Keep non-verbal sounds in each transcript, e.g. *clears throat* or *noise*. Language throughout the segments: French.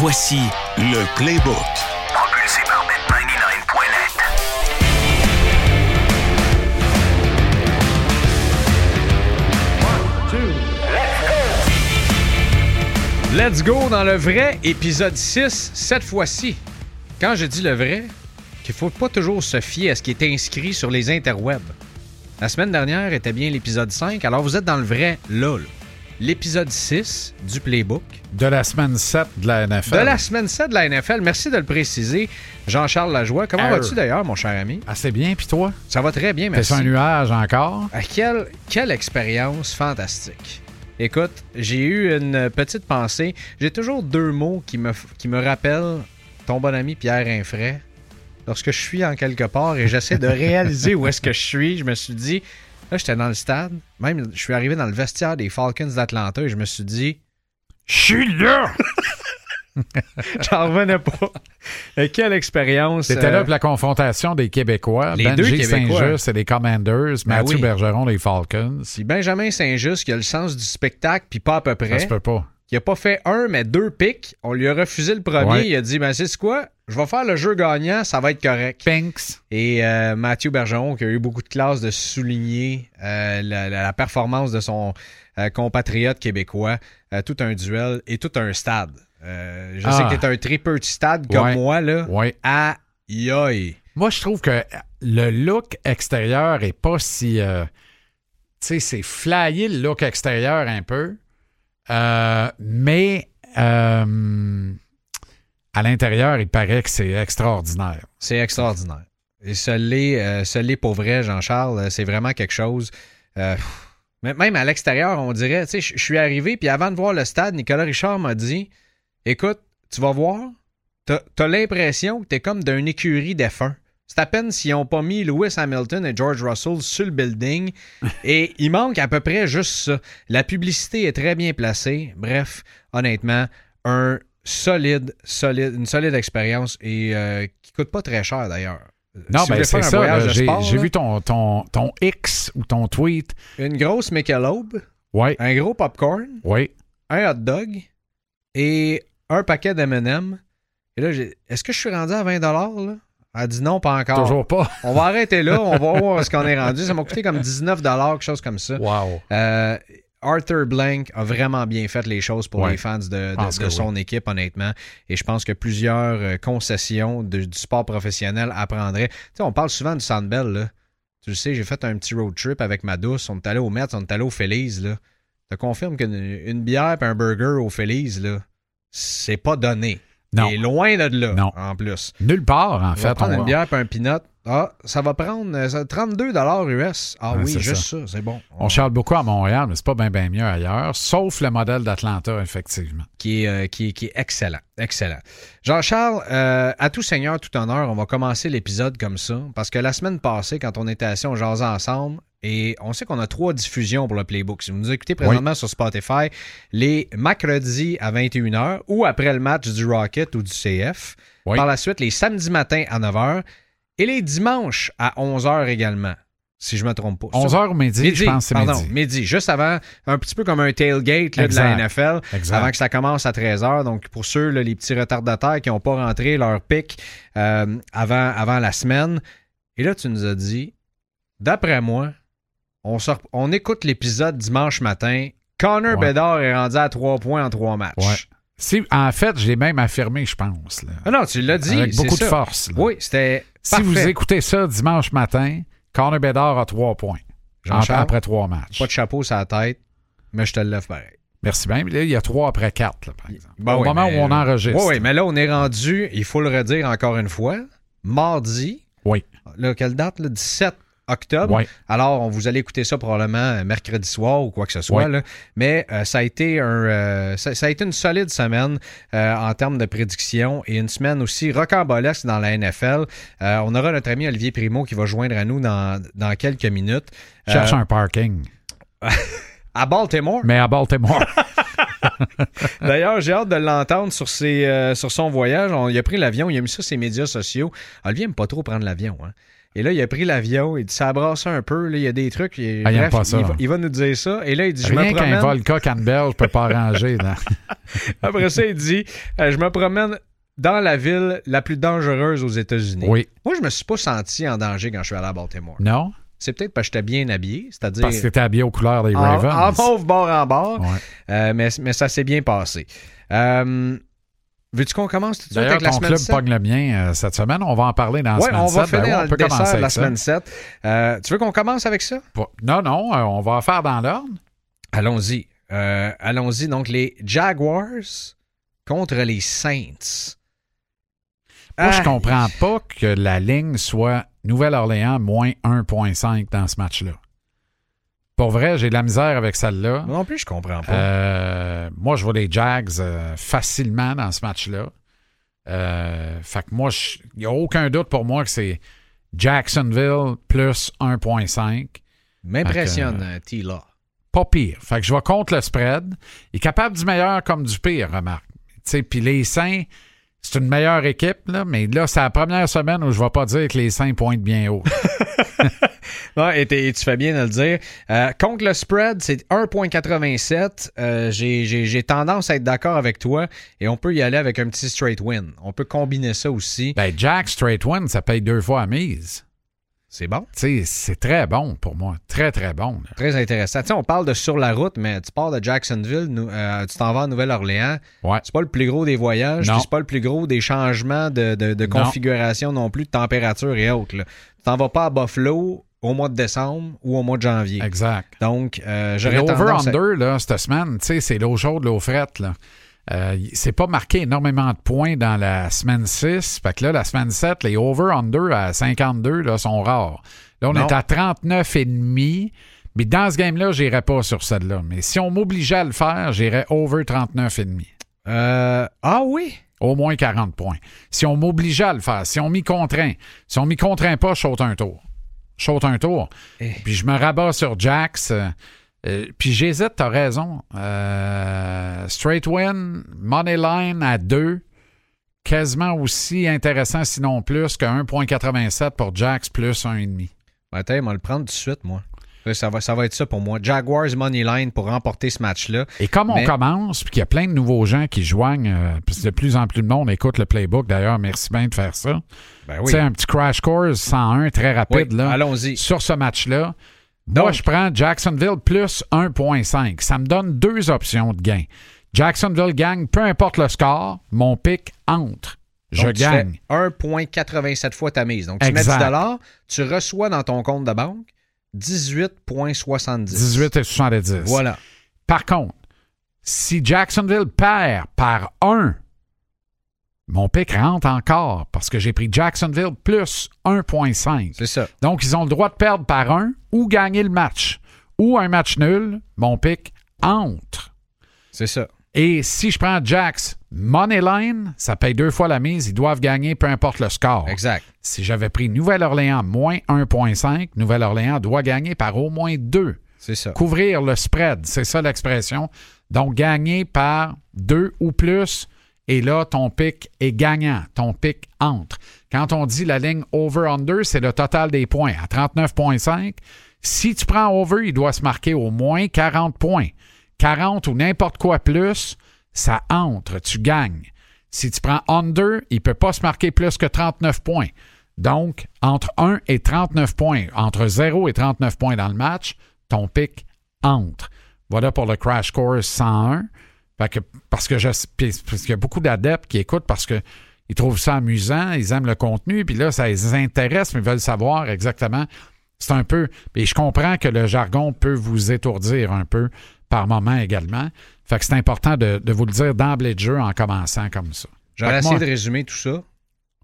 Voici le Playbook. Propulsé par Bet99.net. Let's go dans le vrai épisode 6, cette fois-ci. Quand je dis le vrai, qu'il faut pas toujours se fier à ce qui est inscrit sur les interwebs. La semaine dernière était bien l'épisode 5, alors vous êtes dans le vrai là. là. L'épisode 6 du playbook. De la semaine 7 de la NFL. De la semaine 7 de la NFL. Merci de le préciser. Jean-Charles Lajoie. Comment vas-tu d'ailleurs, mon cher ami? Assez bien, puis toi? Ça va très bien, T'es merci. sur un nuage encore? Ah, quelle, quelle expérience fantastique. Écoute, j'ai eu une petite pensée. J'ai toujours deux mots qui me, qui me rappellent ton bon ami Pierre Infray. Lorsque je suis en quelque part et j'essaie de *laughs* réaliser où est-ce que je suis, je me suis dit, là, j'étais dans le stade. Même, je suis arrivé dans le vestiaire des Falcons d'Atlanta et je me suis dit, Je suis là! *laughs* j'en revenais pas. Et quelle expérience. C'était euh, là pour la confrontation des Québécois. Les Benji deux. Saint-Just et les Commanders. Ben Mathieu oui. Bergeron des Falcons. Si Benjamin Saint-Just qui a le sens du spectacle, puis pas à peu Ça près. se peut pas. Il a pas fait un, mais deux pics. On lui a refusé le premier. Ouais. Il a dit, ben c'est quoi? Je vais faire le jeu gagnant, ça va être correct. Pinks. Et euh, Mathieu Bergeron, qui a eu beaucoup de classe de souligner euh, la, performance de son euh, compatriote québécois, tout un duel et tout un stade. Je sais Ah. que t'es un très petit stade comme Ouais. moi, là. Oui. Aïe aïe. Moi, je trouve que le look extérieur est pas si. tu sais, c'est flyé le look extérieur un peu. Euh, mais euh, à l'intérieur, il paraît que c'est extraordinaire. C'est extraordinaire. Et ce l'est, euh, pour vrai, Jean-Charles. C'est vraiment quelque chose. Mais même à l'extérieur, on dirait, tu sais, je je suis arrivé, puis avant de voir le stade, Nicolas Richard m'a dit Écoute, tu vas voir, t'as as, l'impression que t'es comme d'une écurie d'F1. C'est à peine s'ils n'ont pas mis Lewis Hamilton et George Russell sur le building. *laughs* et il manque à peu près juste ça. La publicité est très bien placée. Bref, honnêtement, un solide, solide, une solide expérience et euh, qui coûte pas très cher d'ailleurs. Non, Si vous ben c'est ça. J'ai vu ton, ton, ton X ou ton tweet. une grosse Michelob, Oui, un gros popcorn, oui. un hot dog et un paquet d'M&M. Et là, j'ai- est-ce que je suis rendu à 20 là? Elle dit non, pas encore. Toujours pas. *laughs* On va arrêter là, on va voir ce qu'on est rendu. Ça m'a coûté comme 19 quelque chose comme ça. Wow. Euh, Arthur Blank a vraiment bien fait les choses pour Ouais. les fans de, de- de que son équipe, honnêtement. Et je pense que plusieurs euh, concessions de- du sport professionnel apprendraient. Tu sais, on parle souvent du Sandbell, là. Tu le sais, j'ai fait un petit road trip avec ma douce. On est allé au Mets, on est allé au Feliz, là. Je te confirme qu'une une bière et un burger au Feliz, là, c'est pas donné. Non. Et loin de là, Non. en plus. Nulle part, en On va fait. prendre on une va- bière et un peanut. Ah, ça va prendre euh, ça- 32 US. Ah oui, juste ça, c'est bon. On charle beaucoup à Montréal, mais c'est pas bien bien mieux ailleurs, sauf le modèle d'Atlanta, effectivement. qui est, euh, qui, qui est excellent. Excellent. Jean-Charles, euh, à tout seigneur, tout honneur, on va commencer l'épisode comme ça. Parce que la semaine passée, quand on était assis, on jasait ensemble. Et on sait qu'on a trois diffusions pour le Playbook. Si vous nous écoutez présentement sur Spotify, les mercredis à 21h ou après le match du Rocket ou du CF. Oui. Par la suite, les samedis matins à 9h et les dimanches à 11h également, si je me trompe pas. 11h ou midi, je pense c'est pardon, midi. midi. Juste avant, un petit peu comme un tailgate là, de la NFL, Exact. avant que ça commence à 13h. Donc, pour ceux, là, les petits retardataires qui n'ont pas rentré leur pic euh, avant, avant la semaine. Et là, tu nous as dit, d'après moi, on, sort, on écoute l'épisode dimanche matin. Connor Ouais. Bedard est rendu à 3 points en 3 matchs. Ouais. En fait, je l'ai même affirmé, je pense. là. Ah non, tu l'as dit. Avec beaucoup de ça. force. là. Oui, c'était. Si vous écoutez ça dimanche matin, Connor Bedard a trois points. Après trois matchs. Pas de chapeau sur la tête, mais je te le lève pareil. Merci bien. Là, il y a trois après quatre, là, par exemple. Ben Au oui, moment où on enregistre. Oui, oui, mais là, on est rendu, il faut le redire encore une fois, mardi. Oui. Là, quelle date? Le 17 octobre. Alors, on vous allez écouter ça probablement euh, mercredi soir ou quoi que ce soit. Là. Mais euh, ça, a été un, euh, ça, ça a été une solide semaine euh, en termes de prédiction et une semaine aussi rocambolesque dans la NFL. On aura notre ami Olivier Primo qui va joindre à nous dans, dans quelques minutes. Cherche un parking. *laughs* à Baltimore. Mais à Baltimore. *laughs* D'ailleurs, j'ai hâte de l'entendre sur, ses, euh, sur son voyage. On- il a pris l'avion, il a mis ça sur ses médias sociaux. Olivier n'aime pas trop prendre l'avion. Hein. Et là, il a pris l'avion, il dit ça brasse un peu, là, il y a des trucs. il- Ah, il bref, pas ça. il, va, il va nous dire ça. Et là, il dit je me promène. Volca Campbell, je peux pas *laughs* arranger. là. *laughs* Après ça, il dit euh, je me promène dans la ville la plus dangereuse aux États-Unis. Oui. Moi, je me suis pas senti en danger quand je suis allé à Baltimore. Non? C'est peut-être parce que j'étais bien habillé, c'est-à-dire Parce que t'étais habillé aux couleurs des en, Ravens. en mauve bord en bord. Ouais. Euh, mais, mais ça s'est bien passé. Euh, Veux-tu qu'on commence tout de suite avec la ton semaine club 7? pogne le mien euh, cette semaine. On va en parler dans la Oui, semaine on va 7. Ben finir ouais, on peut le commencer avec la ça. semaine 7. Euh, tu veux qu'on commence avec ça? Non, non, euh, on va faire dans l'ordre. Allons-y. Euh, Allons-y. Donc, les Jaguars contre les Saints. Moi, je Ah, comprends pas que la ligne soit Nouvelle-Orléans moins 1.5 dans ce match-là. Pour vrai, j'ai de la misère avec celle-là. Moi non plus, je comprends pas. Euh, moi, je vois les Jags euh, facilement dans ce match-là. Euh, fait que moi, il n'y a aucun doute pour moi que c'est Jacksonville plus 1.5. M'impressionne, T-Law. Pas pire. Fait que je vais contre le spread. Il est capable du meilleur comme du pire, remarque. Tu sais, Puis les Saints, c'est une meilleure équipe, là, mais là, c'est la première semaine où je ne vais pas dire que les Saints pointent bien haut. *laughs* Ouais, et, tu fais bien de le dire. Euh, contre le spread, c'est 1.87. Euh, j'ai- J'ai j'ai tendance à être d'accord avec toi et on peut y aller avec un petit straight win. On peut combiner ça aussi. ben, Jack Straight One, ça paye deux fois à mise. C'est bon. Tu sais, c'est très bon pour moi. Très, très bon. là. Très intéressant. Tu sais, on parle de sur la route, mais tu pars de Jacksonville, euh, tu t'en vas à Nouvelle-Orléans. Ouais. C'est pas le plus gros des voyages, c'est pas le plus gros des changements de, de- de Non. configuration non plus, de température et autres. là. Tu t'en vas pas à Buffalo au mois de décembre ou au mois de janvier. Exact. Donc, euh, j'aurais tendance à... L'over-under, là, cette semaine, c'est l'eau chaude, l'eau frette, là. Euh, c'est pas marqué énormément de points dans la semaine 6. Fait que là, la semaine 7, les over-under à 52 là, sont rares. Là, on Non. est à 39,5. Mais dans ce game-là, j'irais pas sur celle-là. Mais si on m'obligeait à le faire, j'irais over 39,5. Euh, Ah oui? Au moins 40 points. Si on m'obligeait à le faire, si on m'y contraint, si on m'y contraint pas, je saute un tour. Saute un tour. Eh. Puis je me rabats sur Jax. euh, euh, puis j'hésite, t'as raison. Euh, straight win, money line à 2. Quasiment aussi intéressant, sinon plus, que 1,87 pour Jax plus 1,5. Attends, on va le prendre tout de suite, moi. Ça va, ça va être ça pour moi. Jaguars Moneyline pour remporter ce match-là. Et comme on Mais- commence, puis qu'il y a plein de nouveaux gens qui joignent, euh, puis de plus en plus de monde écoute le playbook, d'ailleurs, merci bien de faire ça. Ben Tu sais, un petit crash course 101 très rapide, Oui, là. allons-y. sur ce match-là. Moi, Donc- je prends Jacksonville plus 1.5. Ça me donne deux options de gain. Jacksonville gagne, peu importe le score, mon pic entre. Je Donc, gagne. fais 1,87 fois ta mise. Donc, tu Exact. mets 10 tu reçois dans ton compte de banque 18,70. 18 et 70. Voilà. Par contre, si Jacksonville perd par 1, mon pic rentre encore parce que j'ai pris Jacksonville plus 1.5. C'est ça. Donc, ils ont le droit de perdre par 1 ou gagner le match. Ou un match nul, mon pic entre. C'est ça. Et si je prends Jax Moneyline, ça paye deux fois la mise. Ils doivent gagner peu importe le score. Exact. Si j'avais pris Nouvelle-Orléans moins 1.5, Nouvelle-Orléans doit gagner par au moins 2. C'est ça. Couvrir le spread, c'est ça l'expression. Donc, gagner par 2 ou plus. Et là, ton pic est gagnant. Ton pic entre. Quand on dit la ligne over-under, c'est le total des points. À 39,5, si tu prends over, il doit se marquer au moins 40 points. 40 ou n'importe quoi plus, ça entre, tu gagnes. Si tu prends under, il ne peut pas se marquer plus que 39 points. Donc, entre 1 et 39 points, entre 0 et 39 points dans le match, ton pic entre. Voilà pour le Crash Course 101. Fait que, parce que qu'il y a beaucoup d'adeptes qui écoutent parce que ils trouvent ça amusant, ils aiment le contenu, puis là, ça les intéresse, mais ils veulent savoir exactement. C'est un peu. Et je comprends que le jargon peut vous étourdir un peu par moment également. Fait que c'est important de, de vous le dire d'emblée de jeu en commençant comme ça. J'aurais essayé moi- de résumer tout ça.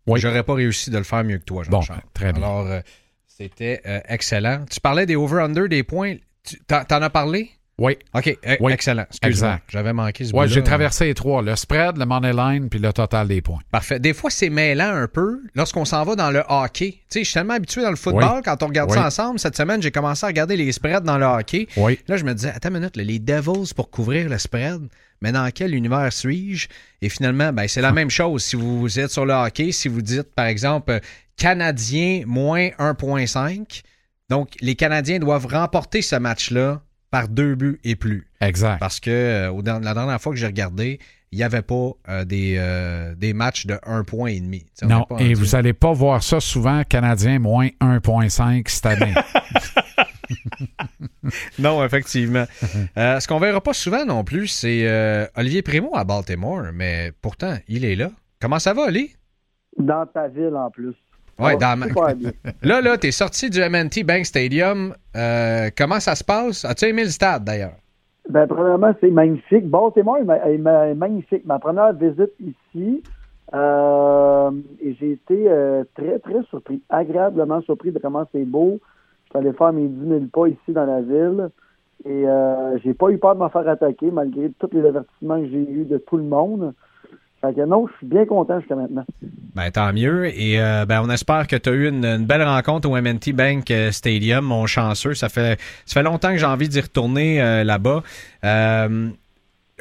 Oui. J'aurais pas réussi de le faire mieux que toi, Bon, Jean-Charles. très bien. Alors, euh, c'était euh, excellent. Tu parlais des over-under, des points. Tu t'en, t'en as parlé? Oui. OK, eh, Oui, excellent. Excuse-moi, exact. j'avais manqué ce bout-là. j'ai traversé les trois. Le spread, le money line, puis le total des points. Parfait. Des fois, c'est mêlant un peu lorsqu'on s'en va dans le hockey. Tu sais, je suis tellement habitué dans le football, Oui. quand on regarde Oui. ça ensemble, cette semaine, j'ai commencé à regarder les spreads dans le hockey. Oui. Là, je me disais, attends une minute, les Devils pour couvrir le spread, mais dans quel univers suis-je? Et finalement, ben, c'est la *laughs* même chose. Si vous êtes sur le hockey, si vous dites, par exemple, euh, Canadien moins 1.5, donc les Canadiens doivent remporter ce match-là par deux buts et plus. Exact. Parce que euh, la dernière fois que j'ai regardé, il n'y avait pas euh, des, euh, des matchs de 1 point et demi. Non, et vous n'allez pas voir ça souvent, Canadien moins 1,5 cette année. *laughs* *laughs* Non, effectivement. Euh, ce qu'on verra pas souvent non plus, c'est euh, Olivier Primo à Baltimore, mais pourtant, il est là. Comment ça va, Oli? Dans ta ville en plus. Ouais, Ça va dans ma- bien. *laughs* Là, là, t'es sorti du MNT Bank Stadium. Euh, comment ça se passe? As-tu aimé le stade, d'ailleurs? Ben, premièrement, c'est magnifique. Baltimore est ma- est ma- est magnifique. Ma première visite ici, euh, et j'ai été euh, très, très surpris, agréablement surpris de comment c'est beau. Je suis allé faire mes 10 000 pas ici dans la ville. Et euh, j'ai pas eu peur de me faire attaquer malgré tous les avertissements que j'ai eus de tout le monde. Fait non, je suis bien content jusqu'à maintenant. Ben, tant mieux. Et euh, ben, on espère que tu as eu une, belle rencontre au MNT Bank euh, Stadium, mon chanceux. Ça fait, ça fait longtemps que j'ai envie d'y retourner euh, là-bas.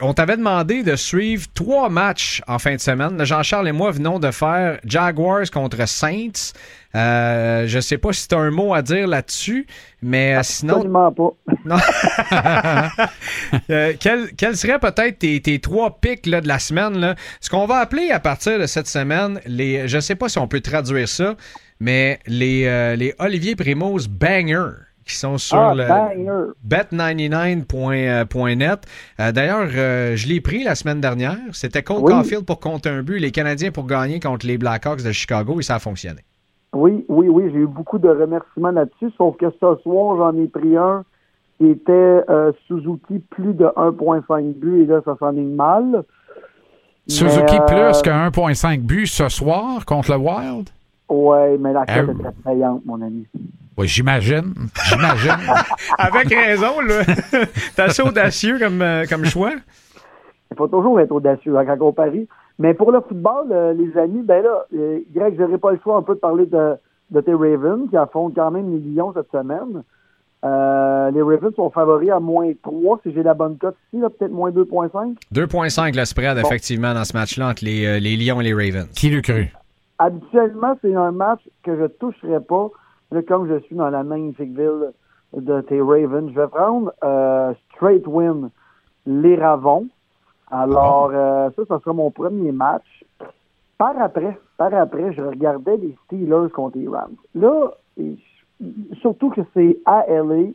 On t'avait demandé de suivre trois matchs en fin de semaine. Jean-Charles et moi venons de faire Jaguars contre Saints. Euh, je sais pas si tu as un mot à dire là-dessus, mais euh, sinon, Absolument pas. *laughs* non. *laughs* Euh, quels quels seraient peut-être tes, tes trois pics là, de la semaine? Là? Ce qu'on va appeler à partir de cette semaine, les, je ne sais pas si on peut traduire ça, mais les, euh, les Olivier Primo's Bangers qui sont sur ah, le banger. bet99.net. Euh, D'ailleurs, euh, je l'ai pris la semaine dernière. C'était Cole Oui. Caulfield pour compter un but, les Canadiens pour gagner contre les Blackhawks de Chicago et ça a fonctionné. Oui, oui, oui, j'ai eu beaucoup de remerciements là-dessus, sauf que ce soir, j'en ai pris un qui était euh, Suzuki plus de 1.5 buts, et là, ça s'enligne mal. Suzuki Mais, euh, plus que 1,5 buts ce soir contre le Wild? Ouais, mais la cote Ah. était payante, mon ami. Oui, j'imagine. J'imagine. *laughs* Avec raison, là. *laughs* T'es assez audacieux comme, euh, comme choix. Il faut toujours être audacieux hein, quand on parie. Mais pour le football, euh, les amis, ben là, euh, Greg, j'aurais pas le choix un peu de parler de, de tes Ravens, qui affrontent quand même les Lions cette semaine. Euh, les Ravens sont favoris à moins 3, si j'ai la bonne cote ici, peut-être moins 2.5. 2.5 le spread, Bon. effectivement, dans ce match-là entre les, euh, les Lions et les Ravens. Qui l'eût cru? Habituellement, c'est un match que je toucherais pas. Là, comme je suis dans la magnifique ville de tes Ravens, je vais prendre euh, straight win les Ravons. Alors, euh, ça, ça sera mon premier match. Par après, par après, je regardais les Steelers contre les Rams. Là, et- surtout que c'est à LA,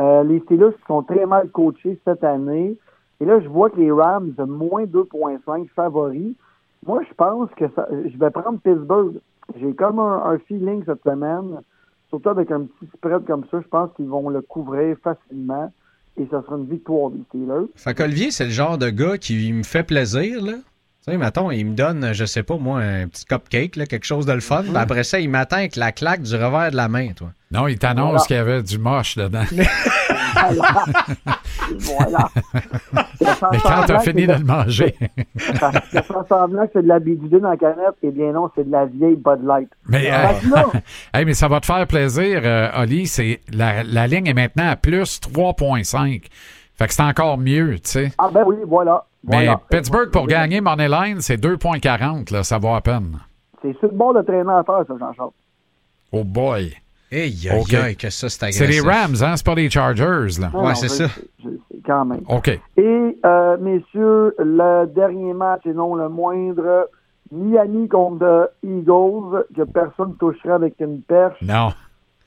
euh, les Steelers sont très mal coachés cette année. Et là, je vois que les Rams, moins 2.5 favoris. Moi, je pense que ça, je vais prendre Pittsburgh. J'ai comme un, un feeling cette semaine, surtout avec un petit spread comme ça, je pense qu'ils vont le couvrir facilement et ça sera une victoire des Steelers. Fait qu'Olivier, c'est le genre de gars qui me fait plaisir, là. Tu sais, mettons, il me donne, je sais pas, moi, un petit cupcake, là, quelque chose de le fun. Puis après ça, il m'attend avec la claque du revers de la main, toi. Non, il t'annonce Voilà. qu'il y avait du moche dedans. *laughs* Voilà. voilà. Mais quand t'as fini de le manger. *laughs* Ça fait semblant que c'est de la bidouille dans la canette, eh bien non, c'est de la vieille Bud Light. Mais, euh, *laughs* hey, mais ça va te faire plaisir, euh, Oli. C'est, la, la ligne est maintenant à plus 3,5. Fait que c'est encore mieux, tu sais. ah ben oui, voilà. Mais voilà. Pittsburgh, pour gagner Moneyline, c'est 2,40, là. Ça va à peine. C'est sur le bord de traîner à faire, ça, Jean-Charles. Oh boy. Hey, aïe, Ok. aïe, que ça, c'est C'est les Rams, hein? C'est pas les Chargers, là. Non, Ouais, c'est ça. je quand même. OK. Et, euh, messieurs, le dernier match, et non le moindre, Miami contre Eagles, que personne ne touchera avec une perche. Non.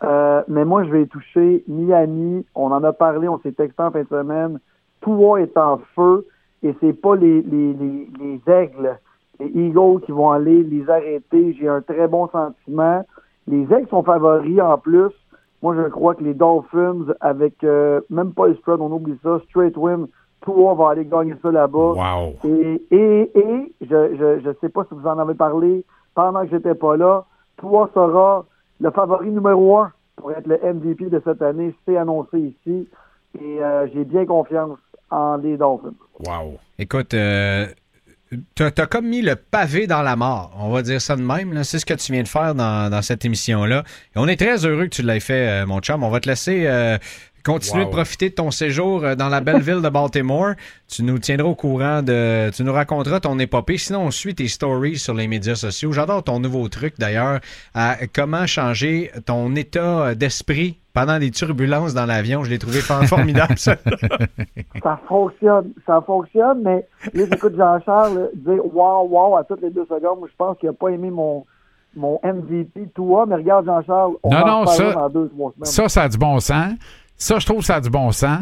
Euh, mais moi, je vais toucher Miami. On en a parlé, on s'est texté en fin de semaine. Tua est en feu et c'est pas les, les, les, les aigles, les Eagles qui vont aller les arrêter. J'ai un très bon sentiment. Les aigles sont favoris en plus. Moi, je crois que les Dolphins, avec euh, même pas le spread, on oublie ça, straight win, Tua va aller gagner ça là-bas. Wow. Et, et, et je, je, je sais pas si vous en avez parlé pendant que j'étais pas là, toi sera le favori numéro un pour être le MVP de cette année, c'est annoncé ici. et euh, j'ai bien confiance en les Dolphins. Wow. Écoute, euh, t'as as comme mis le pavé dans la mort, on va dire ça de même. C'est ce que tu viens de faire dans, cette émission-là. On est très heureux que tu l'aies fait, euh, mon chum. On va te laisser continuer Wow. de profiter de ton séjour euh, dans la belle *laughs* ville de Baltimore. Tu nous tiendras au courant de. Tu nous raconteras ton épopée. Sinon, on suit tes stories sur les médias sociaux. J'adore ton nouveau truc d'ailleurs à comment changer ton état d'esprit pendant les turbulences dans l'avion. Je l'ai trouvé *laughs* formidable, ça. Ça fonctionne, ça fonctionne, mais là, j'écoute Jean-Charles dire wow, wow à toutes les deux secondes. Moi, je pense qu'il n'a pas aimé mon, mon MVP toi, mais regarde Jean-Charles, on Non, va non, en ça- dans deux, trois semaines. Ça, ça a du bon sens. Ça, je trouve que ça a du bon sens.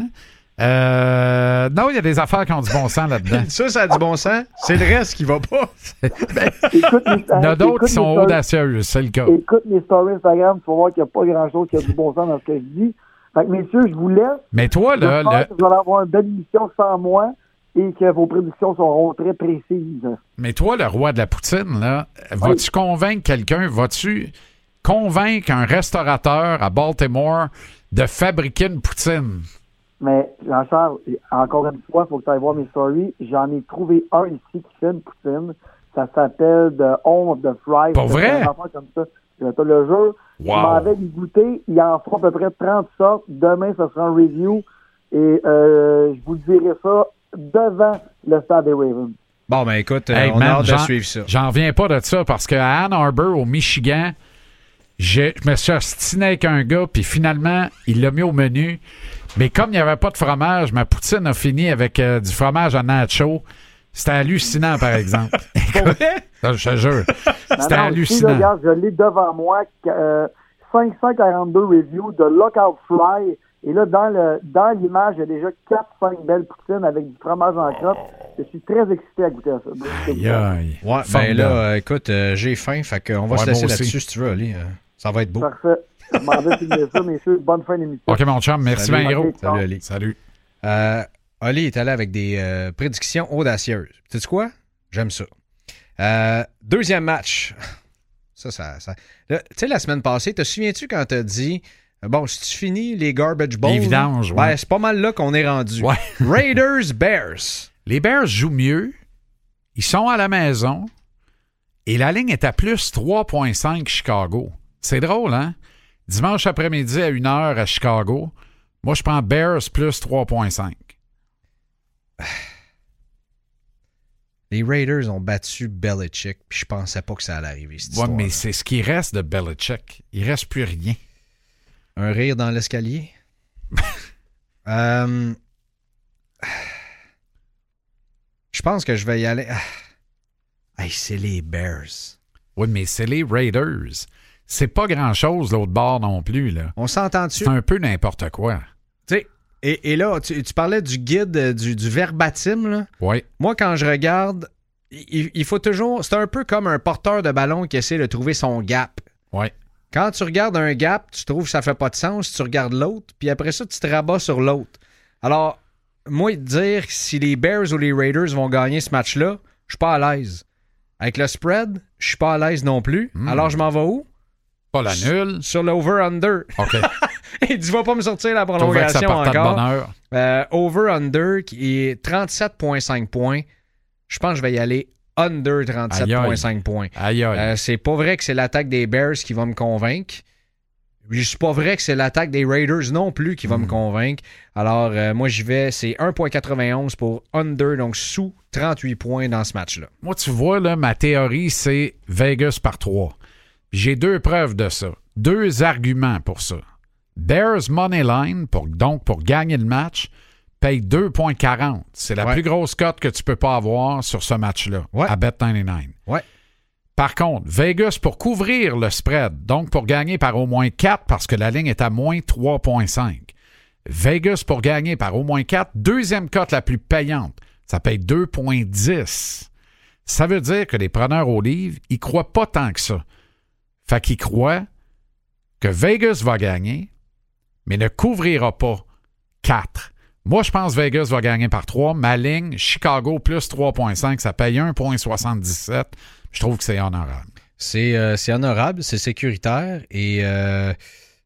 Euh, non, il y a des affaires qui ont du bon sens là-dedans. *laughs* ça, ça a du bon sens. C'est le reste qui va pas. *laughs* Écoute mes- Il y en a d'autres qui sont stories- audacieuses, c'est le cas. Écoute mes stories Instagram, tu vas voir qu'il n'y a pas grand-chose qui a du bon sens dans ce que je dis. Fait que, messieurs, je vous laisse. Mais toi, là, le- que vous allez avoir une belle émission sans moi et que vos prédictions seront très précises. mais toi, le roi de la poutine, là, vas-tu convaincre quelqu'un, vas-tu convaincre un restaurateur à Baltimore de fabriquer une poutine? Mais Jean-Charles, encore une fois, il faut que tu ailles voir mes stories. J'en ai trouvé un ici qui fait une poutine. Ça s'appelle The Home of the Fries. Pas C'est vrai? comme ça. Je te le jure. Je Wow. m'en vais y goûter. Il en fera à peu près 30 sortes. Demain, ce sera un review. Et euh, je vous dirai ça devant le stade des Ravens. Bon, ben écoute, euh, Hey, on man, a hâte de j'en- suivre ça. J'en reviens pas de ça parce qu'à Ann Arbor, au Michigan, je me suis ostiné avec un gars, puis finalement, il l'a mis au menu. Mais comme il n'y avait pas de fromage, ma poutine a fini avec euh, du fromage à nacho. C'était hallucinant, par exemple. *laughs* Je te jure. C'était là, hallucinant. regarde, je l'ai devant moi. euh, 542 reviews de Lockout Fly. Et là, dans le dans l'image, il y a déjà 4-5 belles poutines avec du fromage en crotte. Je suis très excité à goûter à ça. Aïe, aïe. Ouais, ben là, euh, écoute, euh, j'ai faim, fait qu'on va Ouais, se laisser là-dessus si tu veux, Ali. Euh, ça va être beau. Parfait. Je m'en vais finir ça, messieurs. Bonne fin d'émission. OK, mon chum, merci Salut. bien gros. Salut, Ali. Salut. Euh, Ali est allé avec des euh, prédictions audacieuses. Tu sais quoi? J'aime ça. Euh, deuxième match. *laughs* Ça, ça. ça- Tu sais, la semaine passée, te souviens-tu quand t'as dit. euh, Bon, si tu finis les garbage balls. Les vidanges, ouais. ouais. c'est pas mal là qu'on est rendu. Ouais. *laughs* Raiders Bears. Les Bears jouent mieux. Ils sont à la maison. Et la ligne est à plus 3,5 Chicago. C'est drôle, hein? Dimanche après-midi à 1h à Chicago. Moi, je prends Bears plus 3,5. *sighs* Les Raiders ont battu Belichick, puis je pensais pas que ça allait arriver. Cette Ouais, mais c'est ce qui reste de Belichick. Il reste plus rien. Un rire dans l'escalier? *laughs* Euh, Je pense que je vais y aller. *sighs* Hey, c'est les Bears. Oui, mais c'est les Raiders. C'est pas grand-chose l'autre bord non plus, là. On s'entend-tu? C'est un peu n'importe quoi. Tu sais, Et, et là, tu, tu parlais du guide, euh, du, du verbatim. Là. Oui. Moi, quand je regarde, il, il faut toujours. C'est un peu comme un porteur de ballon qui essaie de trouver son gap. Oui. Quand tu regardes un gap, tu trouves que ça fait pas de sens. Tu regardes l'autre, puis après ça, tu te rabats sur l'autre. Alors, moi, te dire si les Bears ou les Raiders vont gagner ce match-là, je suis pas à l'aise. Avec le spread, je suis pas à l'aise non plus. Hmm. Alors, je m'en vais où? Pas la nulle. Sur l'over-under. OK. *laughs* Et tu vas pas me sortir la que ça prolongation de encore. heure. Euh, over-under qui est 37,5 points. Je pense que je vais y aller under 37,5 points. Aïe, aïe. Euh, c'est pas vrai que c'est l'attaque des Bears qui va me convaincre. C'est pas vrai que c'est l'attaque des Raiders non plus qui va Hmm. me convaincre. Alors, euh, moi, j'y vais. C'est 1,91 pour under, donc sous 38 points dans ce match-là. Moi, tu vois, là, ma théorie, c'est Vegas par 3. J'ai deux preuves de ça. Deux arguments pour ça. Bears Money Line, pour, donc pour gagner le match, paye 2,40. C'est la Ouais. plus grosse cote que tu peux pas avoir sur ce match-là, Ouais. à Bet99. Ouais. Par contre, Vegas pour couvrir le spread, donc pour gagner par au moins 4 parce que la ligne est à moins 3,5. Vegas pour gagner par au moins 4, deuxième cote la plus payante, ça paye 2,10. Ça veut dire que les preneurs au livre, ils croient pas tant que ça. Fait qu'ils croient que Vegas va gagner, mais ne couvrira pas 4. Moi, je pense que Vegas va gagner par 3. Ma ligne, Chicago plus 3,5, ça paye 1,77. Je trouve que c'est honorable. C'est euh, honorable, c'est sécuritaire et euh,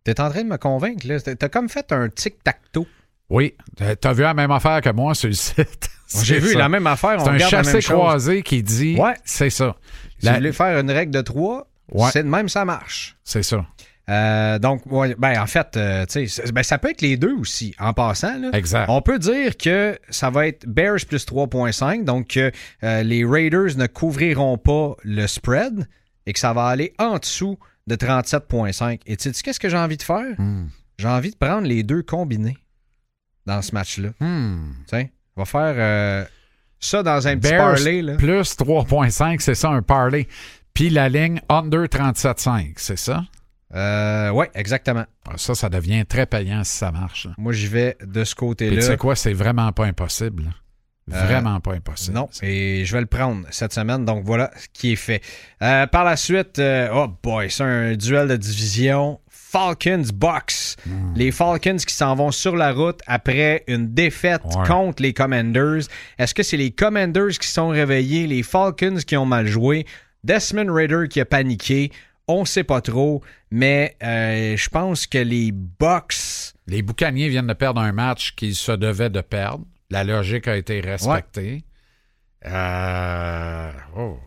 t'es en train de me convaincre. là. T'as t'as comme fait un tic-tac-toe. Oui, t'as vu la même affaire que moi sur le site. *laughs* J'ai vu ça. la même affaire. C'est un chassé croisé qui dit Ouais. c'est ça. Si La- vous voulez faire une règle de trois, Ouais. c'est de même, ça marche. C'est ça. Euh, donc, ouais, ben, en fait, euh, ben, ça peut être les deux aussi, en passant. Là. Exact. On peut dire que ça va être Bears plus 3.5, donc que euh, les Raiders ne couvriront pas le spread et que ça va aller en dessous de 37.5. Et tu sais qu'est-ce que j'ai envie de faire? Hmm. J'ai envie de prendre les deux combinés dans ce match-là. Hmm. On va faire ça dans un petit Bears parlay. Là. plus 3.5, c'est ça, un parlay. Puis la ligne under 37.5, c'est ça? Euh, ouais, exactement. Ah, Ça, ça devient très payant si ça marche. là. Moi, j'y vais de ce Puis côté-là. tu sais quoi, c'est vraiment pas impossible. là. Euh, Vraiment pas impossible. Non, et je vais le prendre cette semaine. Donc voilà ce qui est fait. Euh, par la suite, euh, oh boy, c'est un duel de division. Falcons Box. Hmm. Les Falcons qui s'en vont sur la route après une défaite Ouais. contre les Commanders. Est-ce que c'est les Commanders qui sont réveillés, les Falcons qui ont mal joué, Desmond Raider qui a paniqué? On sait pas trop, mais euh, je pense que les Bucks. Les Boucaniers viennent de perdre un match qu'ils se devaient de perdre. La logique a été respectée. Euh... Oh.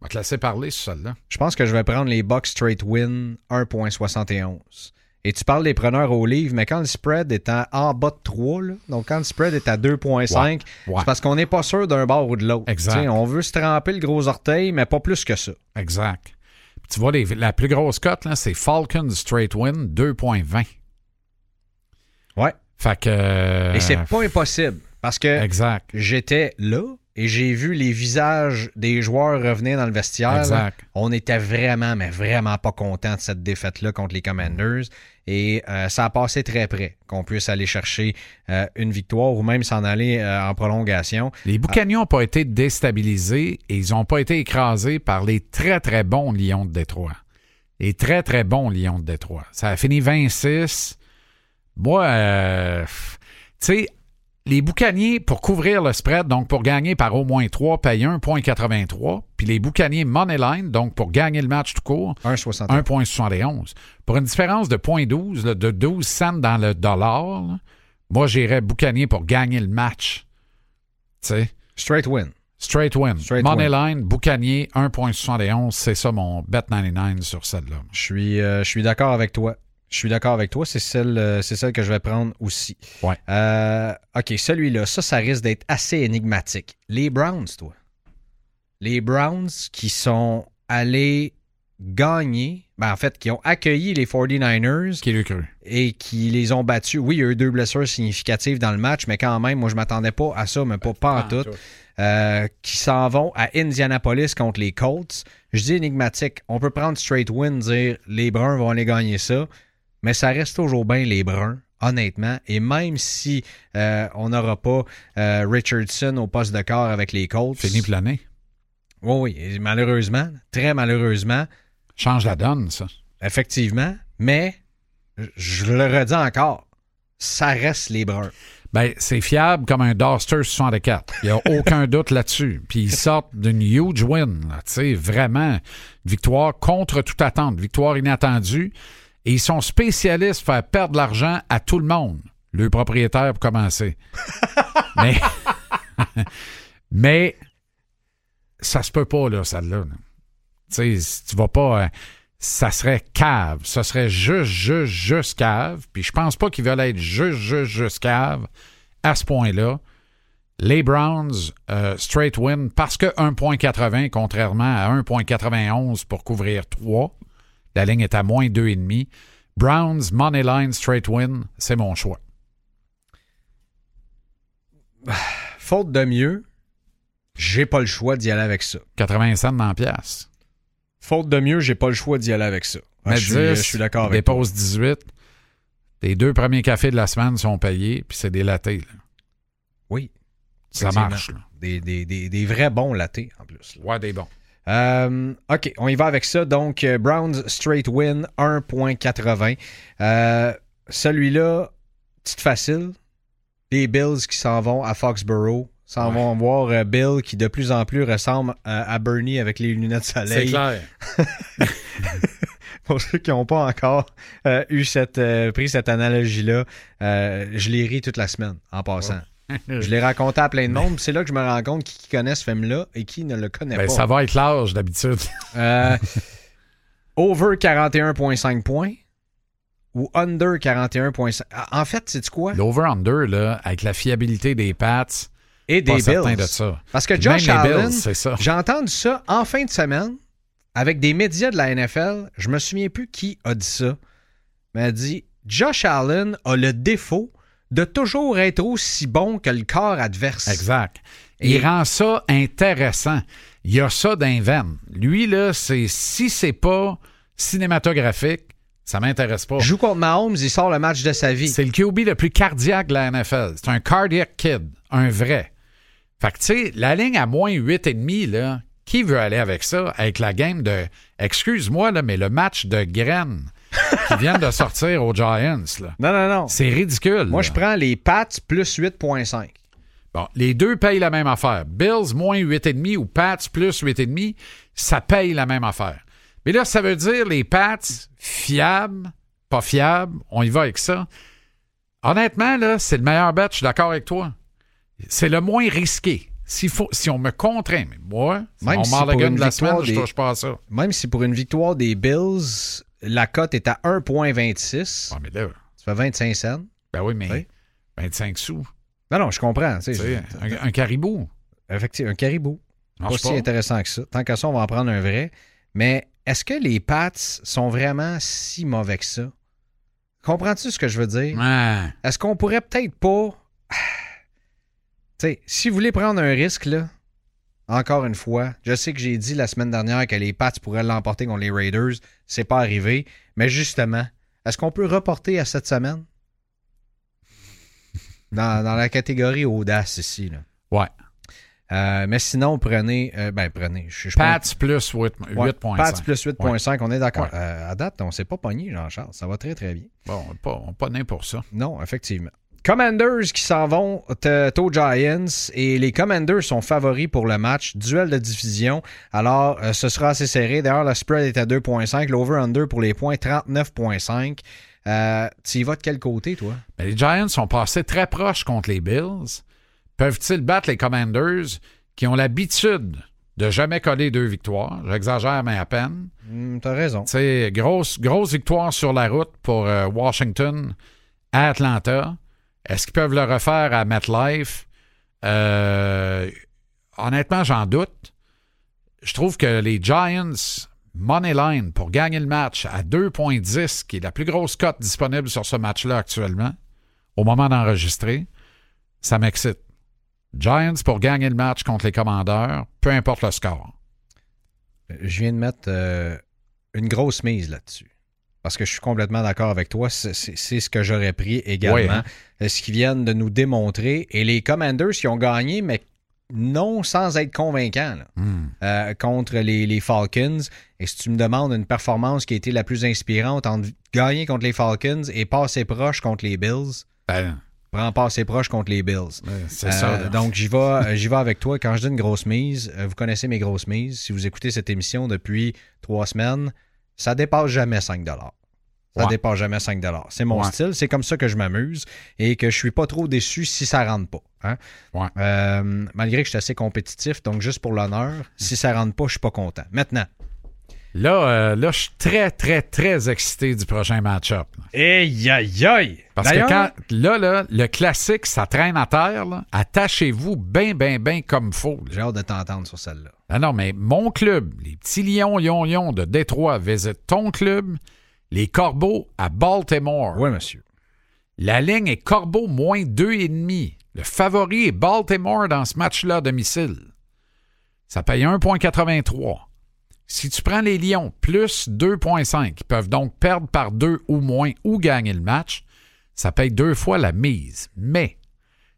On va te laisser parler sur celle-là. Je pense que je vais prendre les Bucks straight win 1.71. Et tu parles des preneurs au livre, mais quand le spread est en, en bas de 3, là, donc quand le spread est à 2.5, Ouais. c'est parce qu'on n'est pas sûr d'un bord ou de l'autre. Exact. On veut se tremper le gros orteil, mais pas plus que ça. Exact. Puis Tu vois, les- la plus grosse cote, c'est Falcons Straight Win 2.20. Ouais. Fait que. euh, Et c'est pas impossible, parce que Exact. j'étais là et j'ai vu les visages des joueurs revenir dans le vestiaire. Exact. On était vraiment, mais vraiment pas content de cette défaite-là contre les Commanders. Et euh, ça a passé très près qu'on puisse aller chercher euh, une victoire ou même s'en aller euh, en prolongation. Les Boucaniers n'ont pas été déstabilisés et ils n'ont pas été écrasés par les très, très bons Lions de Détroit. Les très, très bons Lions de Détroit. Ça a fini 26. Moi, tu sais, les Boucaniers, pour couvrir le spread, donc pour gagner par au moins 3, payent 1,83. Puis les Boucaniers Moneyline, donc pour gagner le match tout court, 1,60. 1,71. Pour une différence de 0,12, là, de 12 cents dans le dollar, là, moi, j'irais Boucanier pour gagner le match. Tu sais, Straight win. straight win. Straight Moneyline, Boucanier, 1,71. C'est ça mon bet 99 sur celle-là. Je suis, euh, je suis d'accord avec toi. Je suis d'accord avec toi. C'est celle, euh, c'est celle que je vais prendre aussi. Ouais. Euh, OK, celui-là, ça, ça risque d'être assez énigmatique. Les Browns, toi. Les Browns qui sont allés gagner, ben, en fait, qui ont accueilli les 49ers Qui cru? et qui les ont battus. Oui, il y a eu deux blessures significatives dans le match, mais quand même, moi, je m'attendais pas à ça, mais pas, pas en tout. Euh, qui s'en vont à Indianapolis contre les Colts. Je dis énigmatique. On peut prendre straight win, dire les Bruns vont aller gagner ça, mais ça reste toujours bien les Bruns, honnêtement. Et même si euh, on n'aura pas euh, Richardson au poste de corps avec les Colts. Fini pour l'année. Oui, oui, malheureusement, très malheureusement, Change la donne, ça. effectivement, mais je le redis encore, ça reste les Bruns. Ben, c'est fiable comme un Duster 64. Il n'y a aucun *laughs* doute là-dessus. Puis ils sortent d'une huge win. là. Tu sais, vraiment, une victoire contre toute attente, victoire inattendue. Et ils sont spécialistes pour faire perdre de l'argent à tout le monde. Le propriétaire pour commencer. *laughs* mais, *laughs* mais ça se peut pas, là, celle-là. là. Tu sais, tu vas pas. euh, ça serait cave. Ça serait juste, juste, juste cave. Puis je pense pas qu'ils veulent être juste, juste, juste cave à ce point-là. Les Browns, euh, straight win, parce que 1.80, contrairement à 1.91 pour couvrir 3. La ligne est à moins 2,5. Browns, money line, straight win, c'est mon choix. *sighs* Faute de mieux, j'ai pas le choix d'y aller avec ça. 80 cents dans la pièce. Faute de mieux, j'ai pas le choix d'y aller avec ça. Ah, Mais je, suis, 10, je suis d'accord avec dépose 18. Les deux premiers cafés de la semaine sont payés, puis c'est des latés. là. Oui. Ça marche. Là. Des, des, des, des vrais bons latés en plus. là. Ouais, des bons. Euh, OK, on y va avec ça. Donc, euh, Browns straight win 1.80. Euh, Celui-là, petite facile. Les Bills qui s'en vont à Foxborough. S'en Ouais. vont voir Bill qui de plus en plus ressemble à Bernie avec les lunettes de soleil. clair. *laughs* pour ceux qui n'ont pas encore euh, eu cette, euh, pris cette analogie-là, euh, je l'ai ri toute la semaine en passant. *laughs* Je l'ai raconté à plein de monde, c'est là que je me rends compte qui, qui connaît ce film-là et qui ne le connaît Ben, pas. ça va être l'âge d'habitude. *laughs* Euh, over 41,5 points ou under 41,5. En fait, c'est quoi? L'over-under, là, avec la fiabilité des Pats, Et des Bills. de ça. Parce que Josh Allen, j'ai entendu ça en fin de semaine avec des médias de la NFL. Je me souviens plus qui a dit ça. Mais a dit Josh Allen a le défaut de toujours être aussi bon que le corps adverse. Exact. Il rend ça intéressant. Il y a ça d'un veine. Lui, là, c'est si c'est pas cinématographique, ça m'intéresse pas. Joue contre Mahomes, il sort le match de sa vie. C'est le QB le plus cardiaque de la NFL. C'est un cardiac kid, un vrai. Fait que, tu sais, la ligne à moins 8,5, là, qui veut aller avec ça? Avec la game de, excuse-moi, là, mais le match de graines? Qui vient de sortir aux Giants, là. Non, non, non. C'est ridicule. Moi, là. je prends les Pats plus 8,5. Bon, les deux payent la même affaire. Bills moins 8,5 ou Pats plus 8,5, ça paye la même affaire. Mais là, ça veut dire les Pats fiables, pas fiables, on y va avec ça. Honnêtement, là, c'est le meilleur bet, je suis d'accord avec toi. C'est le moins risqué. S'il faut, si on me contraint, mais moi, Même on si pour une de la victoire semaine, je des- touche pas à ça. Même si pour une victoire des Bills, la cote est à 1,26, Ah, mais là, ça fait 25 cents. ben oui, mais Oui. 25 sous, Non, non, je comprends. tu sais, tu un, un caribou. Effectivement, un caribou. Pas marche si intéressant que ça. Tant qu'à ça, on va en prendre un vrai. Mais est-ce que les Pats sont vraiment si mauvais que ça? Comprends-tu ce que je veux dire? Ouais. Est-ce qu'on pourrait peut-être pas. Tu sais, si vous voulez prendre un risque, là, encore une fois, je sais que j'ai dit la semaine dernière que les Pats pourraient l'emporter contre les Raiders. C'est pas arrivé. Mais justement, est-ce qu'on peut reporter à cette semaine? Dans, dans la catégorie audace ici, là. Ouais. Euh, mais sinon, prenez. euh, ben, prenez. Je, je Pats plus 8, Ouais, 8.5. Pats plus 8.5, on est d'accord. Ouais. Euh, à date, on s'est pas pogné, Jean-Charles. Ça va très, très bien. Bon, on n'est pas, pas né pour ça. Non, effectivement. Commanders qui s'en vont aux Giants et les Commanders sont favoris pour le match. Duel de division. Alors, euh, ce sera assez serré. D'ailleurs, le spread est à 2.5. L'over-under pour les points, 39.5. Euh, tu y vas de quel côté, toi? Mais les Giants sont passés très proches contre les Bills. Peuvent-ils battre les Commanders qui ont l'habitude de jamais coller deux victoires? J'exagère, mais à peine. Hmm, T'as raison. Sais, grosse, grosse victoire sur la route pour euh, Washington à Atlanta. Est-ce qu'ils peuvent le refaire à MetLife? Euh, honnêtement, j'en doute. Je trouve que les Giants, money line pour gagner le match à 2,10, qui est la plus grosse cote disponible sur ce match-là actuellement, au moment d'enregistrer, ça m'excite. Giants pour gagner le match contre les commandeurs, peu importe le score. Je viens de mettre euh, une grosse mise là-dessus. Parce que je suis complètement d'accord avec toi. C'est- ce que j'aurais pris également. Oui, hein? Euh, Ce qu'ils viennent de nous démontrer. Et les Commanders qui ont gagné, mais non sans être convaincants, là, Hmm. euh, contre les, les Falcons. Et si tu me demandes une performance qui a été la plus inspirante entre gagner contre les Falcons et passer proche contre les Bills, Ben, prends passer proche contre les Bills. ben, c'est Euh, ça. là. donc, j'y vais, euh, j'y vais avec toi. Quand je dis une grosse mise, euh, vous connaissez mes grosses mises. Si vous écoutez cette émission depuis trois semaines, ça dépasse jamais 5 Ça Ouais. dépasse jamais 5 C'est mon Ouais. style. C'est comme ça que je m'amuse et que je suis pas trop déçu si ça rentre pas. hein. Ouais. Euh, malgré que je suis assez compétitif, donc juste pour l'honneur, si ça rentre pas, je suis pas content. Maintenant. Là, euh, là, je suis très, très, très excité du prochain match-up. Aïe, aïe, aïe! Parce que quand, là, là, le classique, ça traîne à terre, attachez-vous bien, bien, bien comme faut. J'ai hâte de t'entendre sur celle-là. Ah non, mais mon club, les petits lions, lions, lions de Détroit visitent ton club, les Corbeaux à Baltimore. Oui, monsieur. La ligne est Corbeau moins 2,5. Le favori est Baltimore dans ce match-là à domicile. Ça paye 1,83. Si tu prends les Lions plus 2,5, ils peuvent donc perdre par deux ou moins ou gagner le match, ça paye deux fois la mise. Mais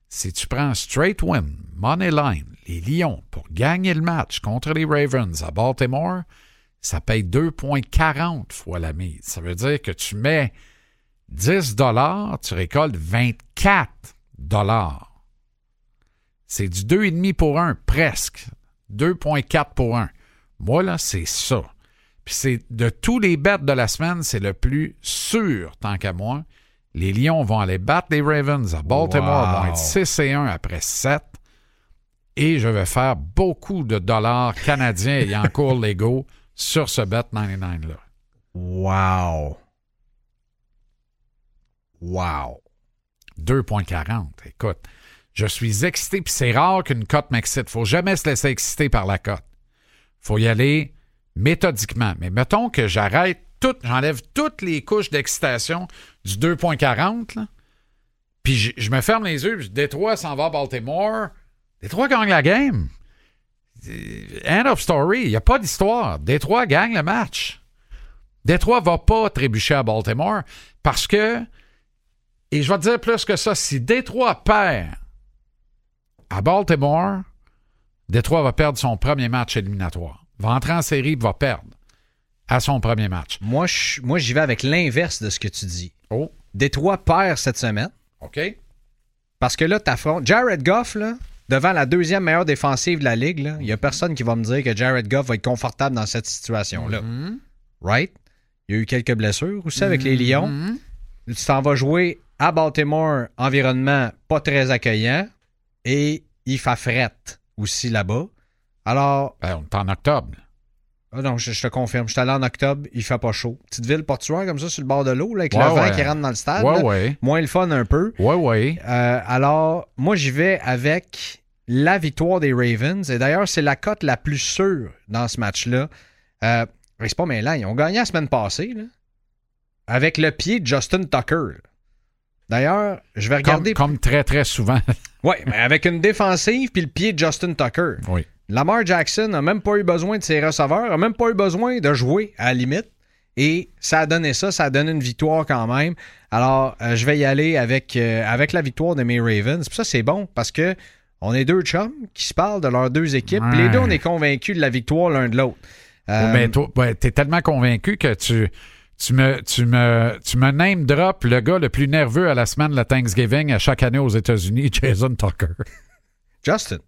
si tu prends straight win, money line, les Lions pour gagner le match contre les Ravens à Baltimore, ça paye 2,40 fois la mise. Ça veut dire que tu mets 10 dollars, tu récoltes 24 dollars. C'est du 2,5 pour 1, presque. 2,4 pour 1. Moi, là, c'est ça. Puis c'est de tous les bêtes de la semaine, c'est le plus sûr, tant qu'à moi. Les Lions vont aller battre les Ravens à Baltimore, Wow. vont être 6 et 1 après 7. Et je vais faire beaucoup de dollars canadiens et en cours légaux sur ce bet 99-là. Wow. Wow. 2,40. Écoute, je suis excité, puis c'est rare qu'une cote m'excite. faut jamais se laisser exciter par la cote. faut y aller méthodiquement. Mais mettons que j'arrête tout, j'enlève toutes les couches d'excitation du 2,40, là, puis je, je me ferme les yeux, puis Détroit s'en va à Baltimore. Détroit gagne la game. Euh, End of story. Il n'y a pas d'histoire. Détroit gagne le match. Détroit va pas trébucher à Baltimore parce que et je vais te dire plus que ça, si Détroit perd à Baltimore, Détroit va perdre son premier match éliminatoire. Va entrer en série et va perdre à son premier match. Moi, je- moi, j'y vais avec l'inverse de ce que tu dis. Oh, Détroit perd cette semaine OK. parce que là, t'affrontes Jared Goff, là, devant la deuxième meilleure défensive de la ligue. Il n'y a personne qui va me dire que Jared Goff va être confortable dans cette situation-là. Mhm. Right? Il y a eu quelques blessures aussi avec les Lions. Mhm. Tu t'en vas jouer à Baltimore, environnement pas très accueillant, et il fait frette aussi là-bas. Alors, Ben, on est en octobre. Ah non, je, je te confirme, je suis allé en octobre, il fait pas chaud. Petite ville portuaire comme ça sur le bord de l'eau, avec Ouais, le vent ouais. qui rentre dans le stade. Ouais, là. ouais. Moins le fun un peu. Ouais, ouais. Euh, alors, moi, j'y vais avec la victoire des Ravens. Et d'ailleurs, c'est la cote la plus sûre dans ce match-là. Euh, c'est pas mêlant. Ils ont gagné la semaine passée, là, avec le pied de Justin Tucker. D'ailleurs, je vais Comme, regarder. comme très, très souvent. Ouais, mais avec une défensive puis le pied de Justin Tucker. oui. Lamar Jackson n'a même pas eu besoin de ses receveurs, n'a même pas eu besoin de jouer à la limite. Et ça a donné ça, ça a donné une victoire quand même. Alors, euh, je vais y aller avec, euh, avec la victoire de mes Ravens. Puis ça, c'est bon parce que on est deux chums qui se parlent de leurs deux équipes. Les Ouais. deux, on est convaincus de la victoire l'un de l'autre. Euh, Ben, toi, ouais, t'es tellement convaincu que tu, tu me, tu me, tu me name drop le gars le plus nerveux à la semaine de la Thanksgiving à chaque année aux États-Unis, *laughs* Jason Tucker. Justin.